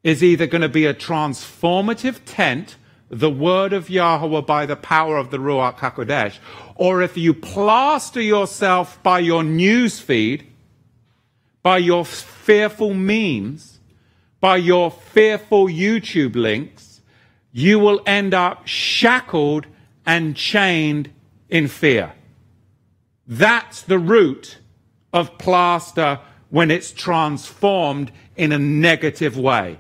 A: is either going to be a transformative tent, the word of Yahweh by the power of the Ruach HaKodesh, or if you plaster yourself by your news feed, by your fearful memes, by your fearful YouTube links, you will end up shackled and chained in fear. That's the root of plaster when it's transformed in a negative way.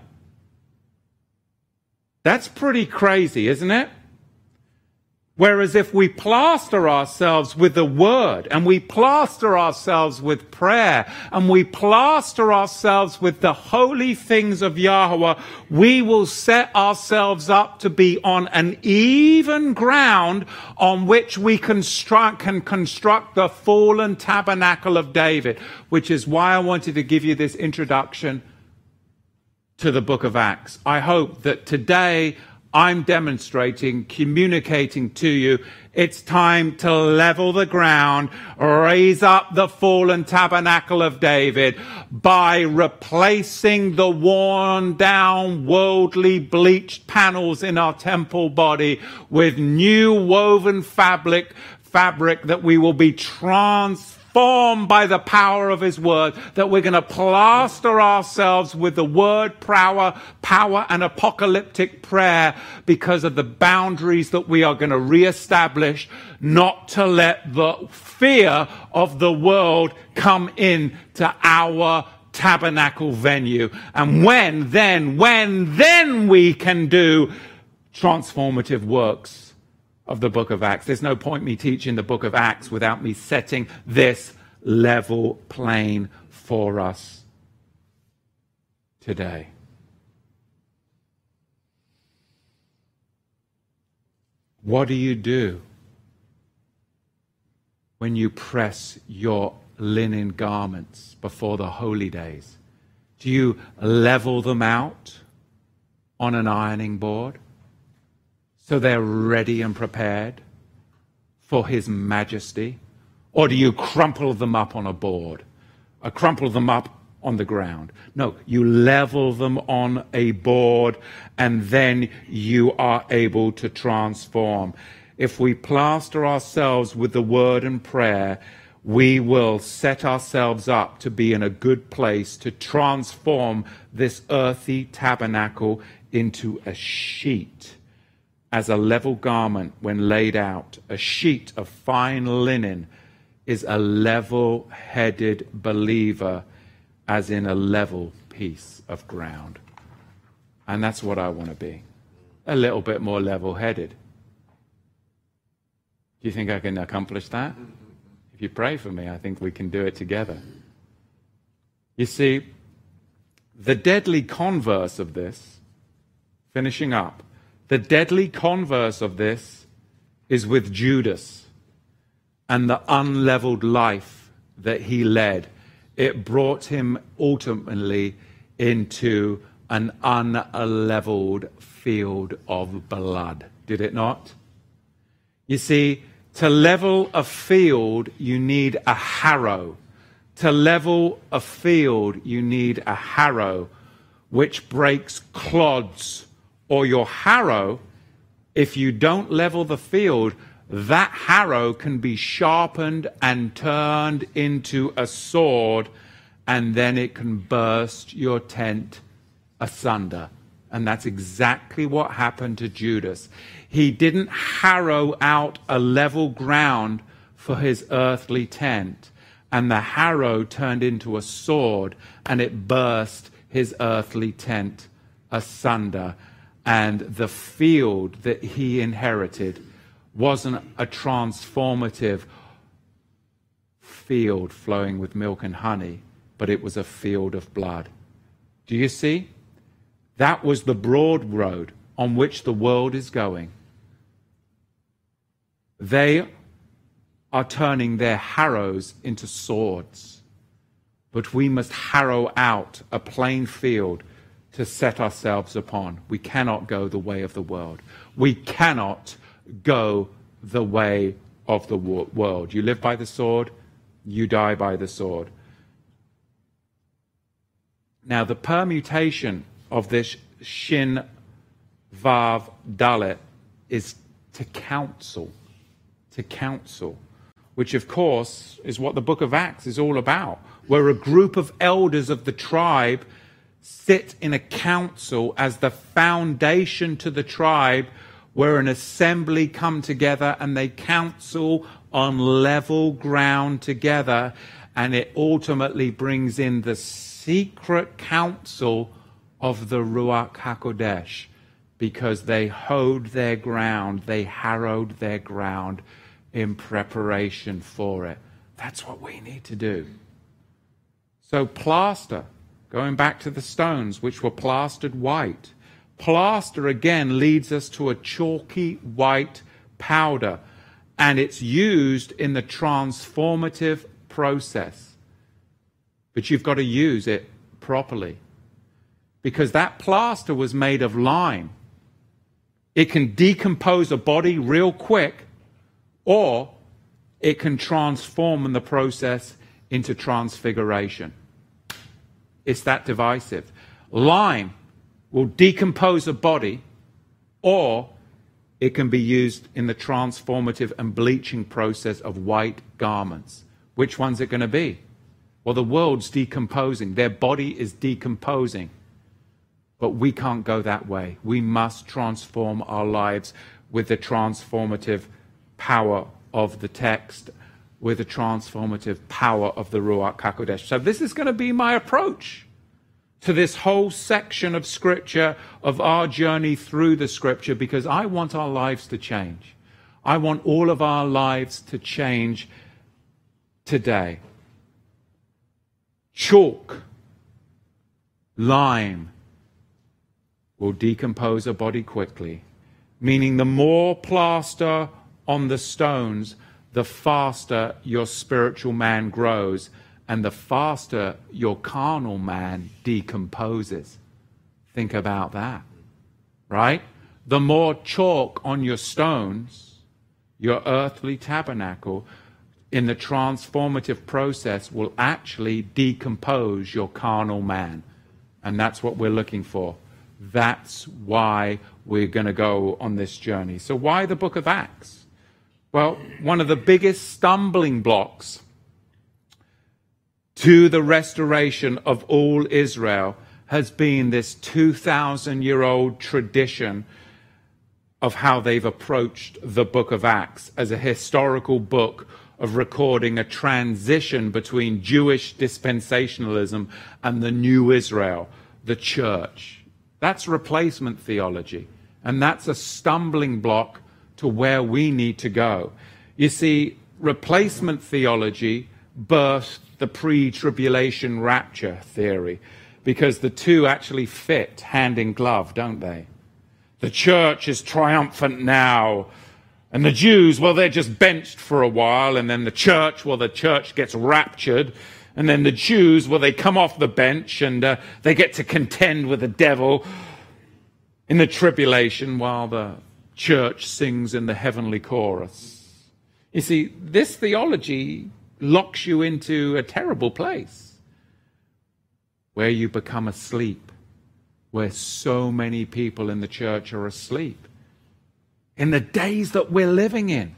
A: That's pretty crazy, isn't it? Whereas if we plaster ourselves with the word and we plaster ourselves with prayer and we plaster ourselves with the holy things of Yahweh, we will set ourselves up to be on an even ground on which we construct, can construct the fallen tabernacle of David, which is why I wanted to give you this introduction to the book of Acts. I hope that today I'm demonstrating, communicating to you, it's time to level the ground, raise up the fallen tabernacle of David by replacing the worn down, worldly bleached panels in our temple body with new woven fabric, fabric that we will be transformed formed by the power of his word, that we're going to plaster ourselves with the word power, power and apocalyptic prayer because of the boundaries that we are going to reestablish, not to let the fear of the world come in to our tabernacle venue. And when, then, when, then we can do transformative works of the book of Acts. There's no point me teaching the book of Acts without me setting this level plane for us today. What do you do when you press your linen garments before the holy days? Do you level them out on an ironing board? So they're ready and prepared for His majesty? Or do you crumple them up on a board? Or crumple them up on the ground? No, you level them on a board and then you are able to transform. If we plaster ourselves with the word and prayer, we will set ourselves up to be in a good place to transform this earthy tabernacle into a sheet as a level garment when laid out. A sheet of fine linen is a level headed believer, as in a level piece of ground. And that's what I want to be a little bit more level headed. Do you think I can accomplish that? If you pray for me, I think we can do it together. You see, the deadly converse of this, finishing up, the deadly converse of this is with Judas and the unleveled life that he led. It brought him ultimately into an unleveled field of blood, did it not? You see, to level a field, you need a harrow. To level a field, you need a harrow which breaks clods. Or your harrow, if you don't level the field, that harrow can be sharpened and turned into a sword, and then it can burst your tent asunder. And that's exactly what happened to Judas. He didn't harrow out a level ground for his earthly tent, and the harrow turned into a sword, and it burst his earthly tent asunder. And the field that he inherited wasn't a transformative field flowing with milk and honey, but it was a field of blood. Do you see? That was the broad road on which the world is going. They are turning their harrows into swords. But we must harrow out a plain field to set ourselves upon. We cannot go the way of the world. We cannot go the way of the world. You live by the sword, you die by the sword. Now, the permutation of this Shin Vav Dalet is to counsel. To counsel. Which, of course, is what the book of Acts is all about, where a group of elders of the tribe sit in a council as the foundation to the tribe, where an assembly come together and they counsel on level ground together, and it ultimately brings in the secret council of the Ruach HaKodesh because they hoed their ground, they harrowed their ground in preparation for it. That's what we need to do. So, plaster, going back to the stones which were plastered white, plaster again leads us to a chalky white powder, and it's used in the transformative process. But you've got to use it properly because that plaster was made of lime. It can decompose a body real quick, or it can transform in the process into transfiguration. It's that divisive. Lime will decompose a body, or it can be used in the transformative and bleaching process of white garments. Which one's it going to be? Well, the world's decomposing, their body is decomposing. But we can't go that way. We must transform our lives with the transformative power of the text, with the transformative power of the Ruach HaKodesh. So, this is going to be my approach to this whole section of Scripture, of our journey through the Scripture, because I want our lives to change. I want all of our lives to change today. Chalk, lime, will decompose a body quickly, meaning the more plaster on the stones, the faster your spiritual man grows and the faster your carnal man decomposes. Think about that, right? The more chalk on your stones, your earthly tabernacle, in the transformative process will actually decompose your carnal man. And that's what we're looking for. That's why we're going to go on this journey. So, why the book of Acts? Well, one of the biggest stumbling blocks to the restoration of all Israel has been this 2,000 year old tradition of how they've approached the book of Acts as a historical book of recording a transition between Jewish dispensationalism and the new Israel, the church. That's replacement theology. And that's a stumbling block to where we need to go. You see, replacement theology birthed the pre tribulation rapture theory because the two actually fit hand in glove, don't they? The church is triumphant now. And the Jews, well, they're just benched for a while. And then the church, well, the church gets raptured. And then the Jews, well, they come off the bench and uh, they get to contend with the devil in the tribulation while the church sings in the heavenly chorus. You see, this theology locks you into a terrible place where you become asleep where so many people in the church are asleep. In the days that we're living in.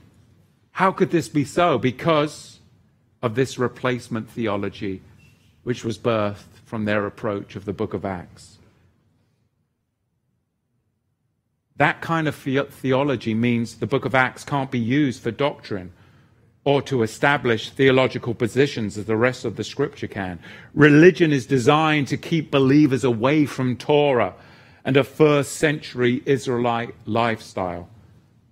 A: How could this be so? Because of this replacement theology, which was birthed from their approach of the book of Acts. That kind of theology means the book of Acts can't be used for doctrine or to establish theological positions as the rest of the scripture can. Religion is designed to keep believers away from Torah and a first century Israelite lifestyle.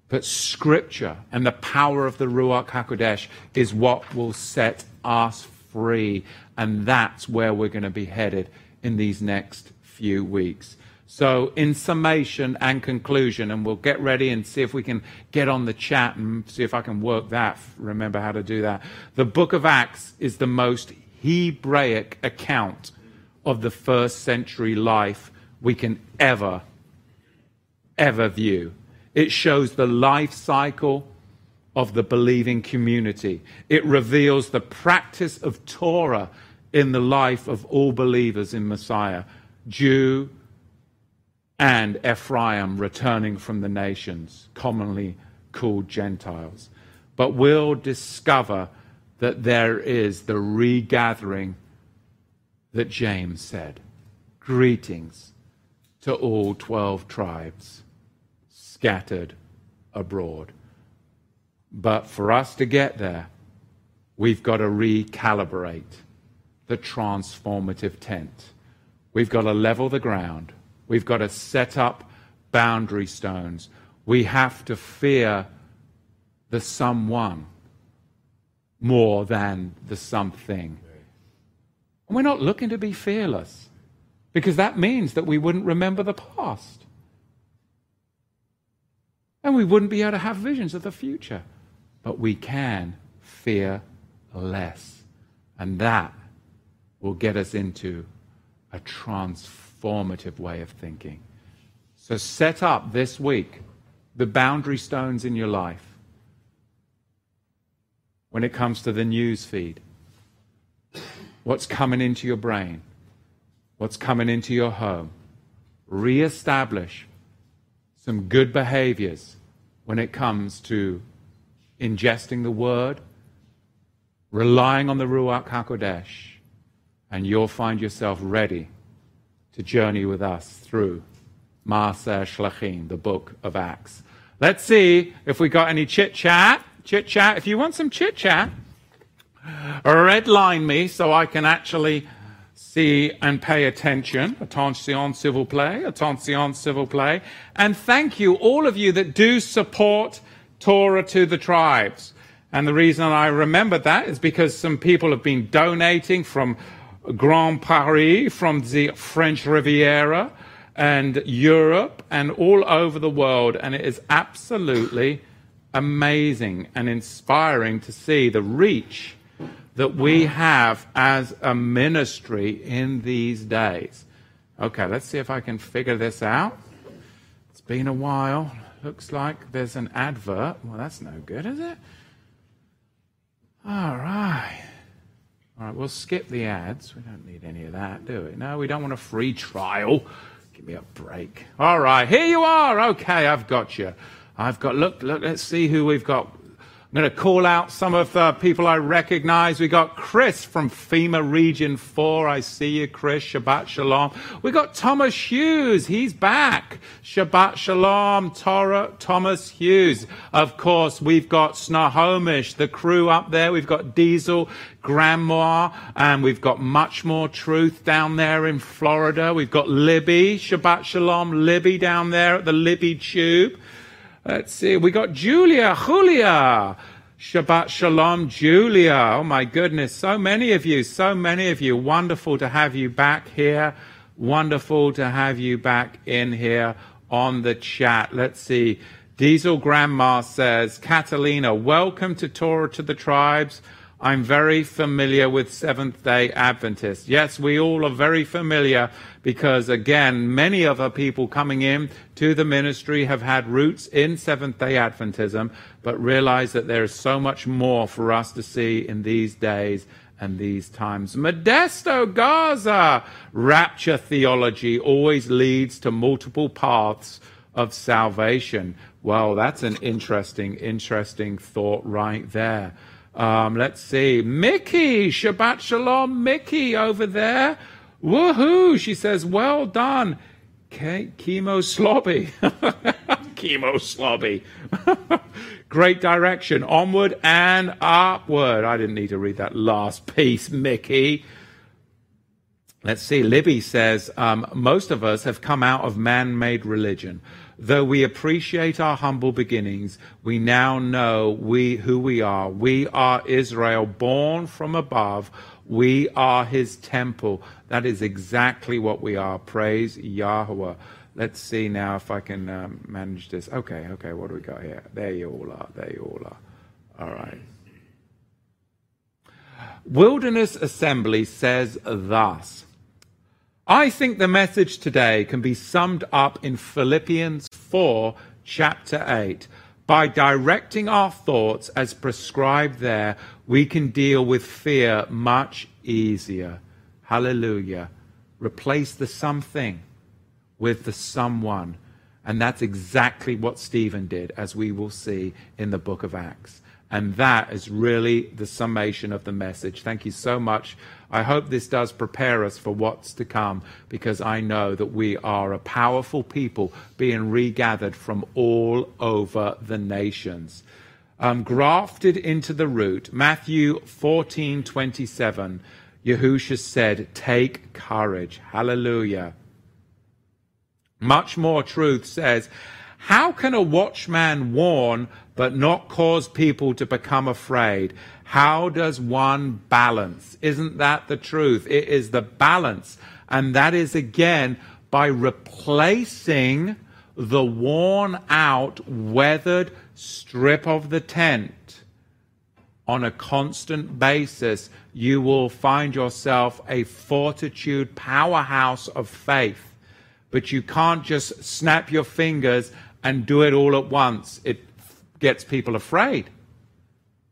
A: But scripture and the power of the Ruach HaKodesh is what will set us free. And that's where we're going to be headed in these next few weeks. So, in summation and conclusion, and we'll get ready and see if we can get on the chat and see if I can work that, remember how to do that. The book of Acts is the most Hebraic account of the first century life we can ever, ever view. It shows the life cycle of the believing community, it reveals the practice of Torah in the life of all believers in Messiah, Jew, and Ephraim returning from the nations, commonly called Gentiles. But we'll discover that there is the regathering that James said. Greetings to all 12 tribes scattered abroad. But for us to get there, we've got to recalibrate the transformative tent. We've got to level the ground We've got to set up boundary stones. We have to fear the someone more than the something. And we're not looking to be fearless because that means that we wouldn't remember the past. And we wouldn't be able to have visions of the future. But we can fear less. And that will get us into a transformation formative way of thinking. So set up this week the boundary stones in your life when it comes to the news feed. What's coming into your brain? What's coming into your home? Reestablish some good behaviors when it comes to ingesting the word, relying on the Ruach HaKodesh, and you'll find yourself ready to journey with us through Maaser Shlachim, the book of Acts. Let's see if we got any chit chat. Chit chat. If you want some chit chat, redline me so I can actually see and pay attention. Attention, civil play. Attention, civil play. And thank you, all of you that do support Torah to the tribes. And the reason I remember that is because some people have been donating from Grand Paris, from the French Riviera and Europe and all over the world. And it is absolutely amazing and inspiring to see the reach that we have as a ministry in these days. Okay, let's see if I can figure this out. It's been a while. Looks like there's an advert. Well, that's no good, is it? All right. Right, we'll skip the ads. We don't need any of that, do we? No, we don't want a free trial. Give me a break. All right, here you are. Okay, I've got you. I've got, look, look, let's see who we've got. I'm going to call out some of the people I recognize. We got Chris from FEMA Region 4. I see you, Chris. Shabbat Shalom. We got Thomas Hughes. He's back. Shabbat Shalom, Torah, Thomas Hughes. Of course, we've got Snohomish, the crew up there. We've got Diesel, Grandma, and we've got much more truth down there in Florida. We've got Libby. Shabbat Shalom, Libby down there at the Libby Tube. Let's see. We got Julia, Julia. Shabbat Shalom, Julia. Oh my goodness. So many of you, so many of you. Wonderful to have you back here. Wonderful to have you back in here on the chat. Let's see. Diesel Grandma says, Catalina, welcome to Torah to the Tribes. I'm very familiar with Seventh day Adventists. Yes, we all are very familiar because, again, many other people coming in to the ministry have had roots in Seventh day Adventism, but realize that there is so much more for us to see in these days and these times. Modesto Gaza! Rapture theology always leads to multiple paths of salvation. Well, that's an interesting, interesting thought right there. Um, let's see. Mickey, Shabbat Shalom, Mickey over there. Woohoo! She says, well done. Ke- chemo slobby. chemo slobby. Great direction. Onward and upward. I didn't need to read that last piece, Mickey. Let's see. Libby says, um, most of us have come out of man made religion. Though we appreciate our humble beginnings, we now know we who we are. We are Israel, born from above. We are his temple. That is exactly what we are. Praise Yahweh. Let's see now if I can um, manage this. Okay, okay, what do we got here? There you all are. There you all are. All right. Wilderness Assembly says thus I think the message today can be summed up in Philippians 4, chapter 8. By directing our thoughts as prescribed there, we can deal with fear much easier. Hallelujah. Replace the something with the someone. And that's exactly what Stephen did, as we will see in the book of Acts. And that is really the summation of the message. Thank you so much. I hope this does prepare us for what's to come because I know that we are a powerful people being regathered from all over the nations. Um, grafted into the root, Matthew 14 27, Yahusha said, Take courage. Hallelujah. Much more truth says, How can a watchman warn but not cause people to become afraid. How does one balance? Isn't that the truth? It is the balance. And that is again by replacing the worn out, weathered strip of the tent on a constant basis, you will find yourself a fortitude powerhouse of faith. But you can't just snap your fingers and do it all at once. It gets people afraid.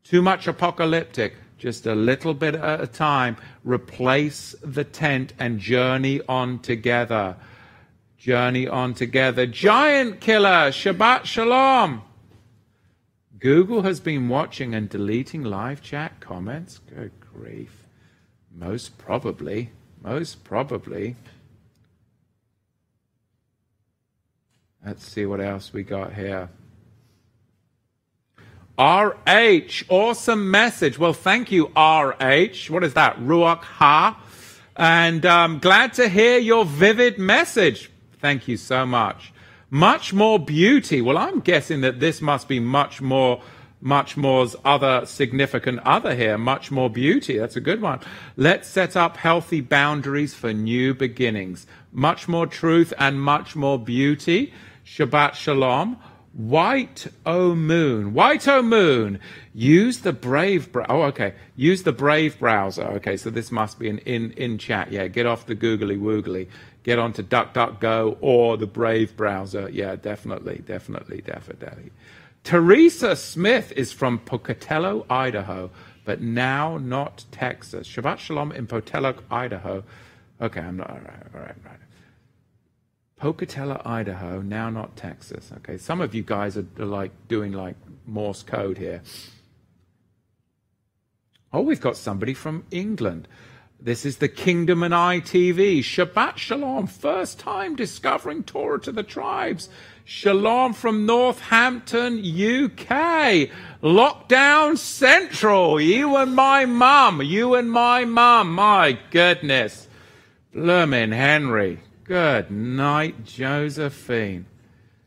A: Too much apocalyptic, just a little bit at a time. Replace the tent and journey on together. Journey on together. Giant killer, Shabbat Shalom. Google has been watching and deleting live chat comments. Good grief. Most probably. Most probably. Let's see what else we got here. RH, awesome message. Well, thank you, RH. What is that? Ruach Ha. And um, glad to hear your vivid message. Thank you so much. Much more beauty. Well, I'm guessing that this must be much more, much more's other significant other here. Much more beauty. That's a good one. Let's set up healthy boundaries for new beginnings. Much more truth and much more beauty. Shabbat Shalom. White O Moon. White O Moon. Use the Brave. Br- oh, okay. Use the Brave browser. Okay, so this must be an in in chat. Yeah, get off the googly woogly. Get onto DuckDuckGo or the Brave browser. Yeah, definitely, definitely, definitely. Teresa Smith is from Pocatello, Idaho, but now not Texas. Shabbat Shalom in Pocatello, Idaho. Okay, I'm not. All right, all right, all right. Pocatello, Idaho, now not Texas. Okay, some of you guys are, are like doing like Morse code here. Oh, we've got somebody from England. This is the Kingdom and I TV. Shabbat Shalom. First time discovering Torah to the tribes. Shalom from Northampton, UK. Lockdown Central. You and my mum. You and my mum. My goodness. Bloomin' Henry. Good night, Josephine.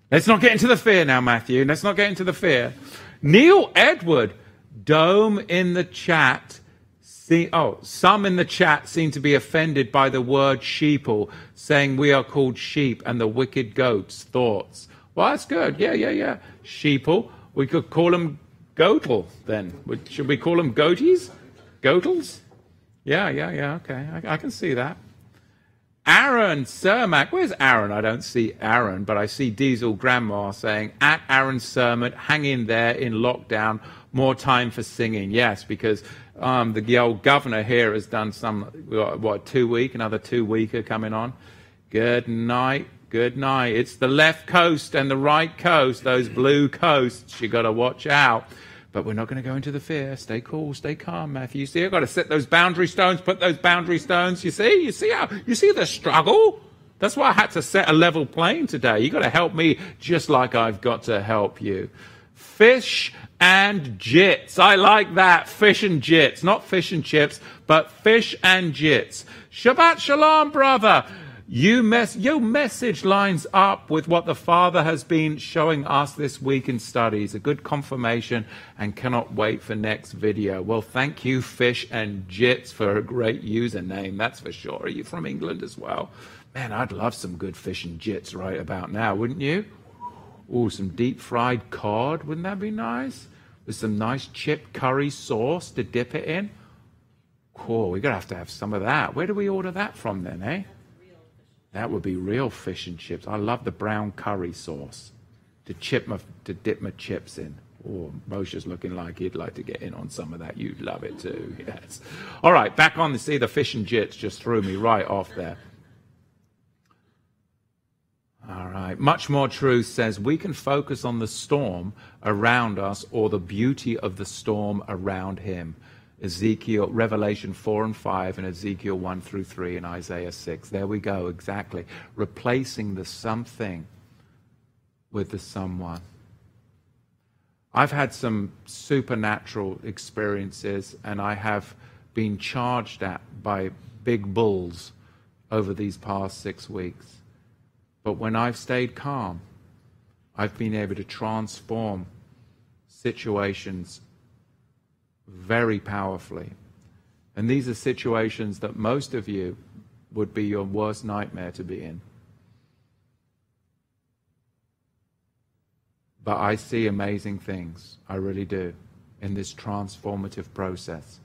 A: Let's not get into the fear now, Matthew. Let's not get into the fear. Neil Edward. Dome in the chat See, oh, some in the chat seem to be offended by the word sheeple, saying we are called sheep and the wicked goats' thoughts. Well, that's good. Yeah, yeah, yeah. Sheeple. We could call them goatle then. Should we call them goaties? Goatles? Yeah, yeah, yeah. Okay, I, I can see that. Aaron Cermak. Where's Aaron? I don't see Aaron, but I see Diesel Grandma saying, at Aaron Cermak, hang in there in lockdown, more time for singing. Yes, because um, the old governor here has done some, what, two week, another two weeker coming on. Good night, good night. It's the left coast and the right coast, those blue coasts. you got to watch out. But we're not going to go into the fear. Stay cool, stay calm, Matthew. You see, I've got to set those boundary stones, put those boundary stones. You see, you see how, you see the struggle? That's why I had to set a level plane today. You've got to help me just like I've got to help you. Fish and jits. I like that. Fish and jits. Not fish and chips, but fish and jits. Shabbat shalom, brother. You mess, your message lines up with what the Father has been showing us this week in studies. A good confirmation and cannot wait for next video. Well, thank you, Fish and Jits, for a great username. That's for sure. Are you from England as well? Man, I'd love some good fish and jits right about now, wouldn't you? Oh, some deep fried cod. Wouldn't that be nice? with some nice chip curry sauce to dip it in. Cool, we're going to have to have some of that. Where do we order that from then, eh? That would be real fish and chips. I love the brown curry sauce to chip my, to dip my chips in. Oh, Moshe's looking like he'd like to get in on some of that. You'd love it too, yes. All right, back on see the fish and jits just threw me right off there. All right. Much more truth says we can focus on the storm around us or the beauty of the storm around him. Ezekiel, Revelation 4 and 5, and Ezekiel 1 through 3, and Isaiah 6. There we go, exactly. Replacing the something with the someone. I've had some supernatural experiences, and I have been charged at by big bulls over these past six weeks. But when I've stayed calm, I've been able to transform situations very powerfully. And these are situations that most of you would be your worst nightmare to be in. But I see amazing things. I really do in this transformative process.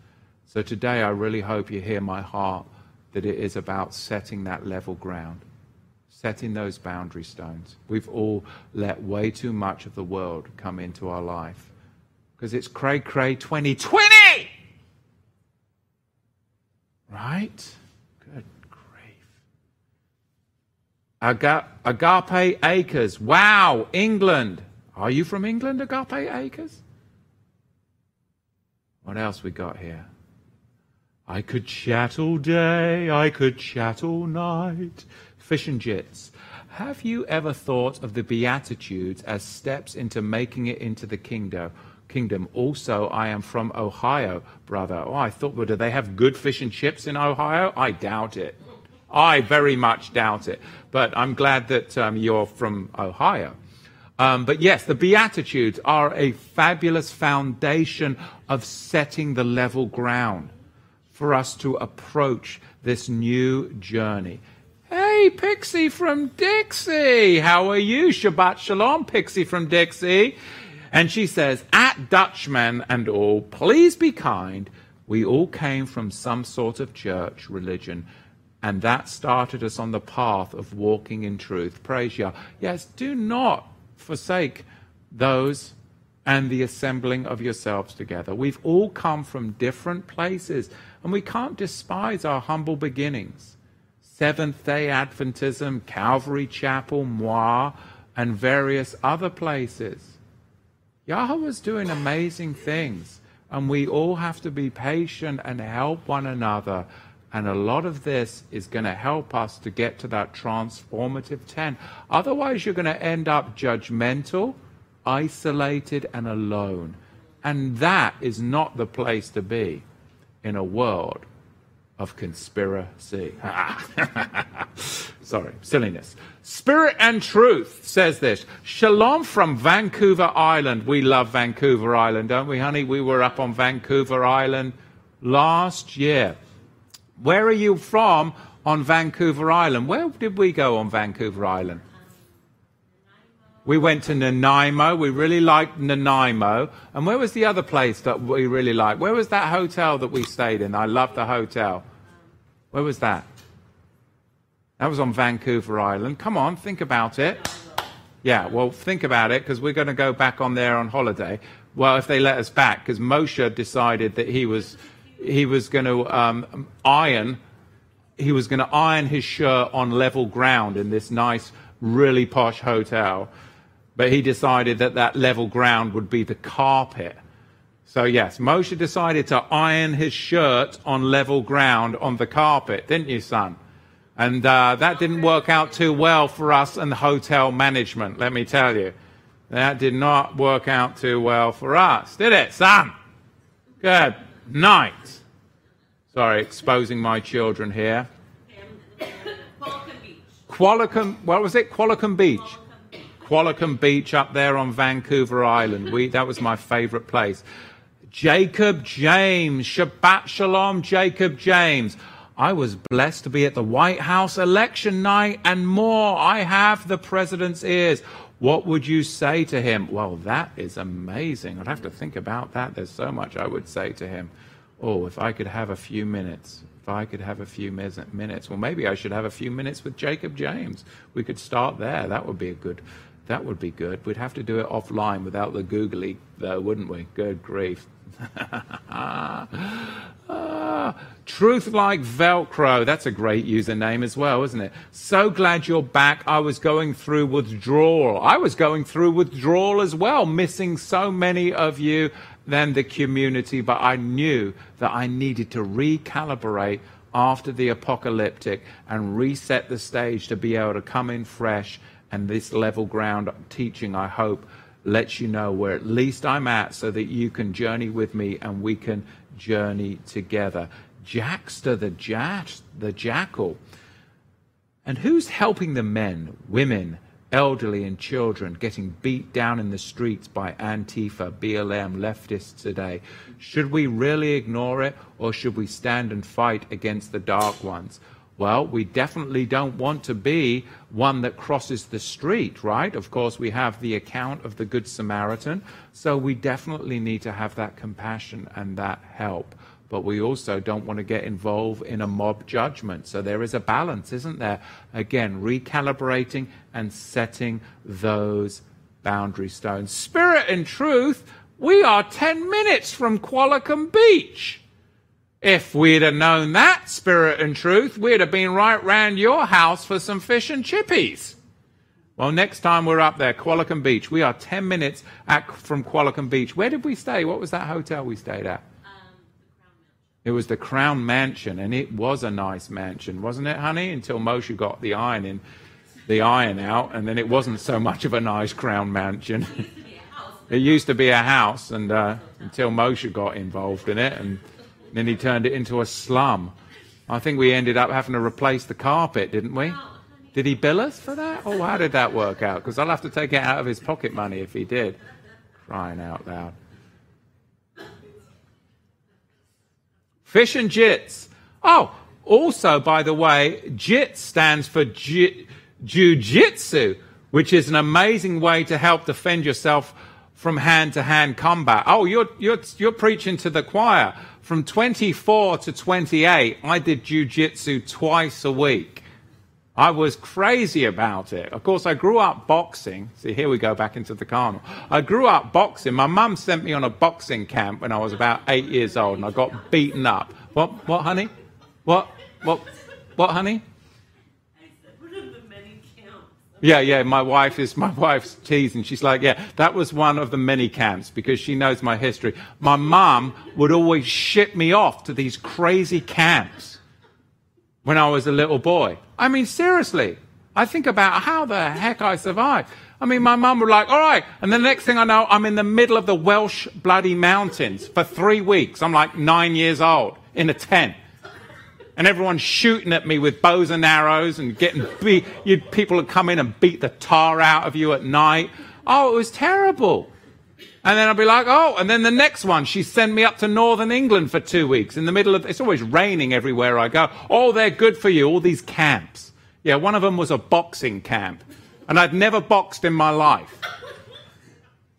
A: So today, I really hope you hear my heart that it is about setting that level ground setting those boundary stones. We've all let way too much of the world come into our life because it's cray cray 2020. Right? Good grief. Aga- Agape Acres. Wow, England. Are you from England, Agape Acres? What else we got here? I could chat all day, I could chat all night fish and jits. Have you ever thought of the Beatitudes as steps into making it into the kingdom? Kingdom. Also, I am from Ohio, brother. Oh, I thought, well, do they have good fish and chips in Ohio? I doubt it. I very much doubt it. But I'm glad that um, you're from Ohio. Um, but yes, the Beatitudes are a fabulous foundation of setting the level ground for us to approach this new journey. Hey, Pixie from Dixie. How are you? Shabbat Shalom, Pixie from Dixie. And she says, At Dutchman and all, please be kind. We all came from some sort of church religion, and that started us on the path of walking in truth. Praise Yah. Yes, do not forsake those and the assembling of yourselves together. We've all come from different places, and we can't despise our humble beginnings. Seventh day Adventism, Calvary Chapel, Moi, and various other places. Yahweh is doing amazing things. And we all have to be patient and help one another. And a lot of this is going to help us to get to that transformative 10. Otherwise, you're going to end up judgmental, isolated, and alone. And that is not the place to be in a world of conspiracy. Sorry, silliness. Spirit and Truth says this. Shalom from Vancouver Island. We love Vancouver Island, don't we, honey? We were up on Vancouver Island last year. Where are you from on Vancouver Island? Where did we go on Vancouver Island? We went to Nanaimo. We really liked Nanaimo. And where was the other place that we really liked? Where was that hotel that we stayed in? I loved the hotel. Where was that? That was on Vancouver Island. Come on, think about it. Yeah, well, think about it because we're going to go back on there on holiday. Well, if they let us back, because Moshe decided that he was he was going to um, iron he was going to iron his shirt on level ground in this nice, really posh hotel. But he decided that that level ground would be the carpet. So, yes, Moshe decided to iron his shirt on level ground on the carpet, didn't you, son? And uh, that didn't work out too well for us and the hotel management, let me tell you. That did not work out too well for us, did it, son? Good night. Sorry, exposing my children here. Qualicum Beach. Qualicum, what was it? Qualicum Beach. Qualicum Beach up there on Vancouver Island. We, that was my favorite place. Jacob James. Shabbat Shalom, Jacob James. I was blessed to be at the White House election night and more. I have the president's ears. What would you say to him? Well, that is amazing. I'd have to think about that. There's so much I would say to him. Oh, if I could have a few minutes. If I could have a few minutes. Well, maybe I should have a few minutes with Jacob James. We could start there. That would be a good that would be good. We'd have to do it offline without the googly, though, wouldn't we? Good grief. ah, truth like Velcro. That's a great username as well, isn't it? So glad you're back. I was going through withdrawal. I was going through withdrawal as well, missing so many of you than the community, but I knew that I needed to recalibrate after the apocalyptic and reset the stage to be able to come in fresh and this level ground teaching, I hope, lets you know where at least I'm at so that you can journey with me and we can journey together. Jackster the, jack, the jackal. And who's helping the men, women, elderly, and children getting beat down in the streets by Antifa, BLM, leftists today? Should we really ignore it or should we stand and fight against the dark ones? Well, we definitely don't want to be one that crosses the street, right? Of course, we have the account of the Good Samaritan, so we definitely need to have that compassion and that help. But we also don't want to get involved in a mob judgment. So there is a balance, isn't there? Again, recalibrating and setting those boundary stones. Spirit and truth, we are 10 minutes from Qualicum Beach. If we'd have known that, spirit and truth, we'd have been right round your house for some fish and chippies. Well, next time we're up there, Qualicum Beach. We are 10 minutes at, from Qualicum Beach. Where did we stay? What was that hotel we stayed at? Um, it was the Crown Mansion, and it was a nice mansion, wasn't it, honey? Until Moshe got the iron in, the iron out, and then it wasn't so much of a nice Crown Mansion. it used to be a house, and uh, until Moshe got involved in it, and then he turned it into a slum. I think we ended up having to replace the carpet, didn't we? Oh, did he bill us for that? Oh, how did that work out? Because I'll have to take it out of his pocket money if he did. Crying out loud. Fish and jits. Oh, also, by the way, JIT stands for Jiu Jitsu, which is an amazing way to help defend yourself from hand to hand combat. Oh, you're, you're, you're preaching to the choir. From 24 to 28, I did jujitsu twice a week. I was crazy about it. Of course, I grew up boxing. See, here we go back into the carnal. I grew up boxing. My mum sent me on a boxing camp when I was about eight years old, and I got beaten up. What, what, honey? What, what, what, honey? Yeah, yeah. My wife is my wife's teasing. She's like, yeah, that was one of the many camps because she knows my history. My mom would always ship me off to these crazy camps when I was a little boy. I mean, seriously, I think about how the heck I survived. I mean, my mum would like, all right. And the next thing I know, I'm in the middle of the Welsh bloody mountains for three weeks. I'm like nine years old in a tent and everyone's shooting at me with bows and arrows and getting beat. You, people would come in and beat the tar out of you at night. Oh, it was terrible. And then I'd be like, oh, and then the next one, she sent me up to northern England for two weeks in the middle of, it's always raining everywhere I go. Oh, they're good for you, all these camps. Yeah, one of them was a boxing camp. And I'd never boxed in my life.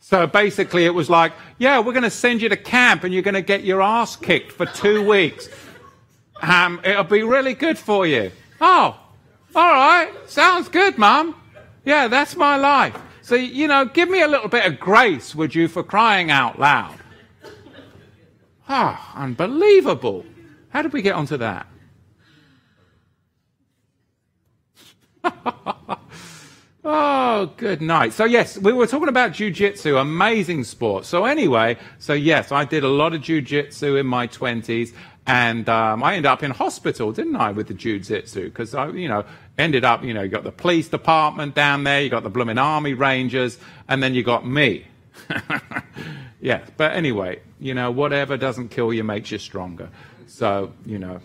A: So basically, it was like, yeah, we're going to send you to camp and you're going to get your ass kicked for two weeks. Um, it'll be really good for you. Oh, all right. Sounds good, Mum. Yeah, that's my life. So, you know, give me a little bit of grace, would you, for crying out loud? Ah, oh, unbelievable. How did we get onto that? oh, good night. So, yes, we were talking about jujitsu, amazing sport. So, anyway, so yes, I did a lot of jujitsu in my 20s, and um, I ended up in hospital, didn't I, with the jiu-jitsu? Because I, you know, ended up, you know, you got the police department down there, you got the blooming army rangers, and then you got me. yeah, but anyway, you know, whatever doesn't kill you makes you stronger. So, you know,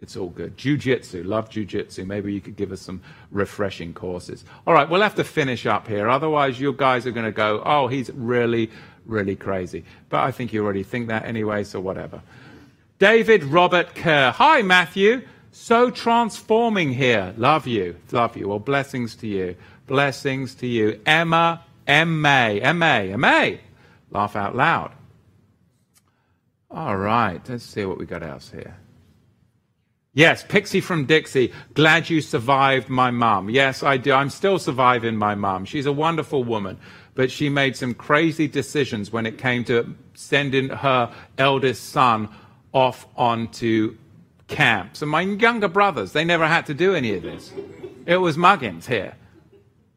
A: it's all good. Jiu-jitsu, love jiu-jitsu. Maybe you could give us some refreshing courses. All right, we'll have to finish up here. Otherwise, you guys are going to go, oh, he's really, really crazy. But I think you already think that anyway, so whatever. David Robert Kerr. Hi, Matthew. So transforming here. Love you. Love you. Well, blessings to you. Blessings to you. Emma, M-A, M-A, M-A. Laugh out loud. All right. Let's see what we got else here. Yes, Pixie from Dixie. Glad you survived my mum. Yes, I do. I'm still surviving my mum. She's a wonderful woman, but she made some crazy decisions when it came to sending her eldest son off onto camps. And my younger brothers, they never had to do any of this. It was muggins here.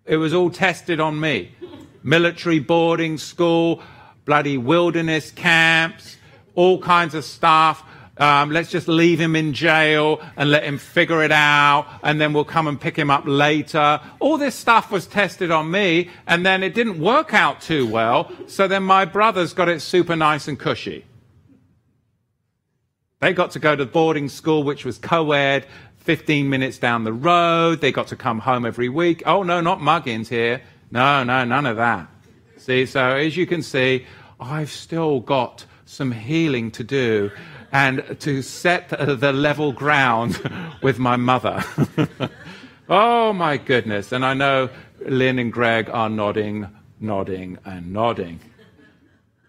A: It was all tested on me. Military boarding school, bloody wilderness camps, all kinds of stuff. Um, let's just leave him in jail and let him figure it out, and then we'll come and pick him up later. All this stuff was tested on me, and then it didn't work out too well. So then my brothers got it super nice and cushy. They got to go to boarding school, which was co ed, 15 minutes down the road. They got to come home every week. Oh, no, not muggins here. No, no, none of that. See, so as you can see, I've still got some healing to do and to set the level ground with my mother. oh, my goodness. And I know Lynn and Greg are nodding, nodding, and nodding.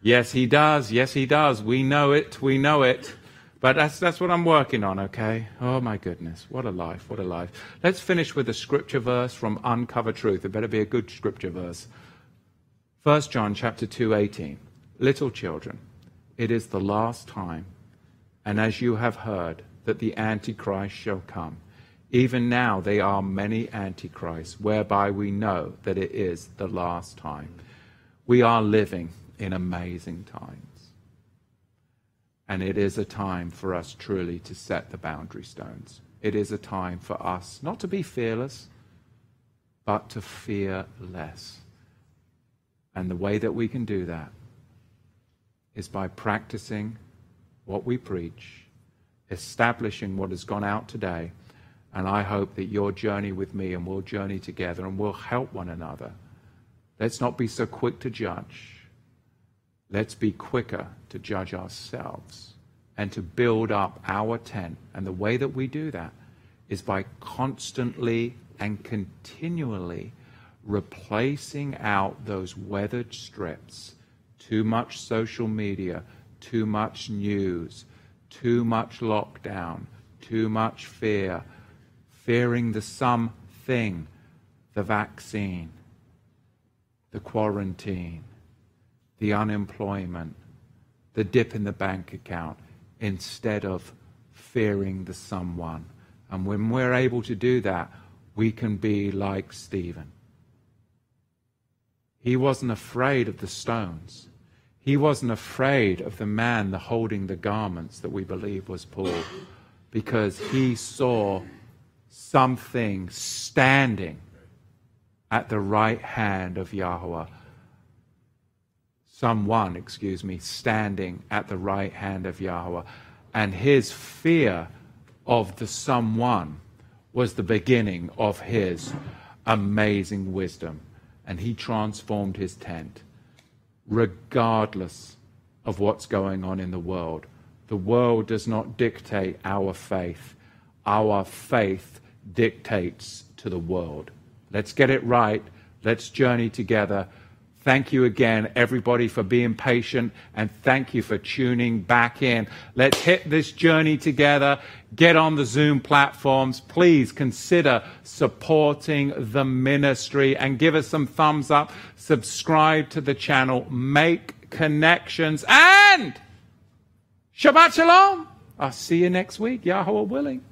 A: Yes, he does. Yes, he does. We know it. We know it. But that's, that's what I'm working on, okay? Oh my goodness, what a life, what a life. Let's finish with a scripture verse from Uncover Truth. It better be a good scripture verse. 1 John chapter 2, 18. Little children, it is the last time, and as you have heard, that the Antichrist shall come. Even now there are many Antichrists, whereby we know that it is the last time. We are living in amazing times. And it is a time for us truly to set the boundary stones. It is a time for us not to be fearless, but to fear less. And the way that we can do that is by practicing what we preach, establishing what has gone out today. And I hope that you'll journey with me and we'll journey together and we'll help one another. Let's not be so quick to judge Let's be quicker to judge ourselves and to build up our tent. And the way that we do that is by constantly and continually replacing out those weathered strips. Too much social media, too much news, too much lockdown, too much fear, fearing the something, the vaccine, the quarantine the unemployment, the dip in the bank account, instead of fearing the someone. And when we're able to do that, we can be like Stephen. He wasn't afraid of the stones. He wasn't afraid of the man holding the garments that we believe was Paul because he saw something standing at the right hand of Yahweh. Someone, excuse me, standing at the right hand of Yahweh. And his fear of the someone was the beginning of his amazing wisdom. And he transformed his tent, regardless of what's going on in the world. The world does not dictate our faith, our faith dictates to the world. Let's get it right. Let's journey together. Thank you again, everybody, for being patient, and thank you for tuning back in. Let's hit this journey together. Get on the Zoom platforms. Please consider supporting the ministry and give us some thumbs up. Subscribe to the channel. Make connections. And Shabbat Shalom. I'll see you next week, Yahweh willing.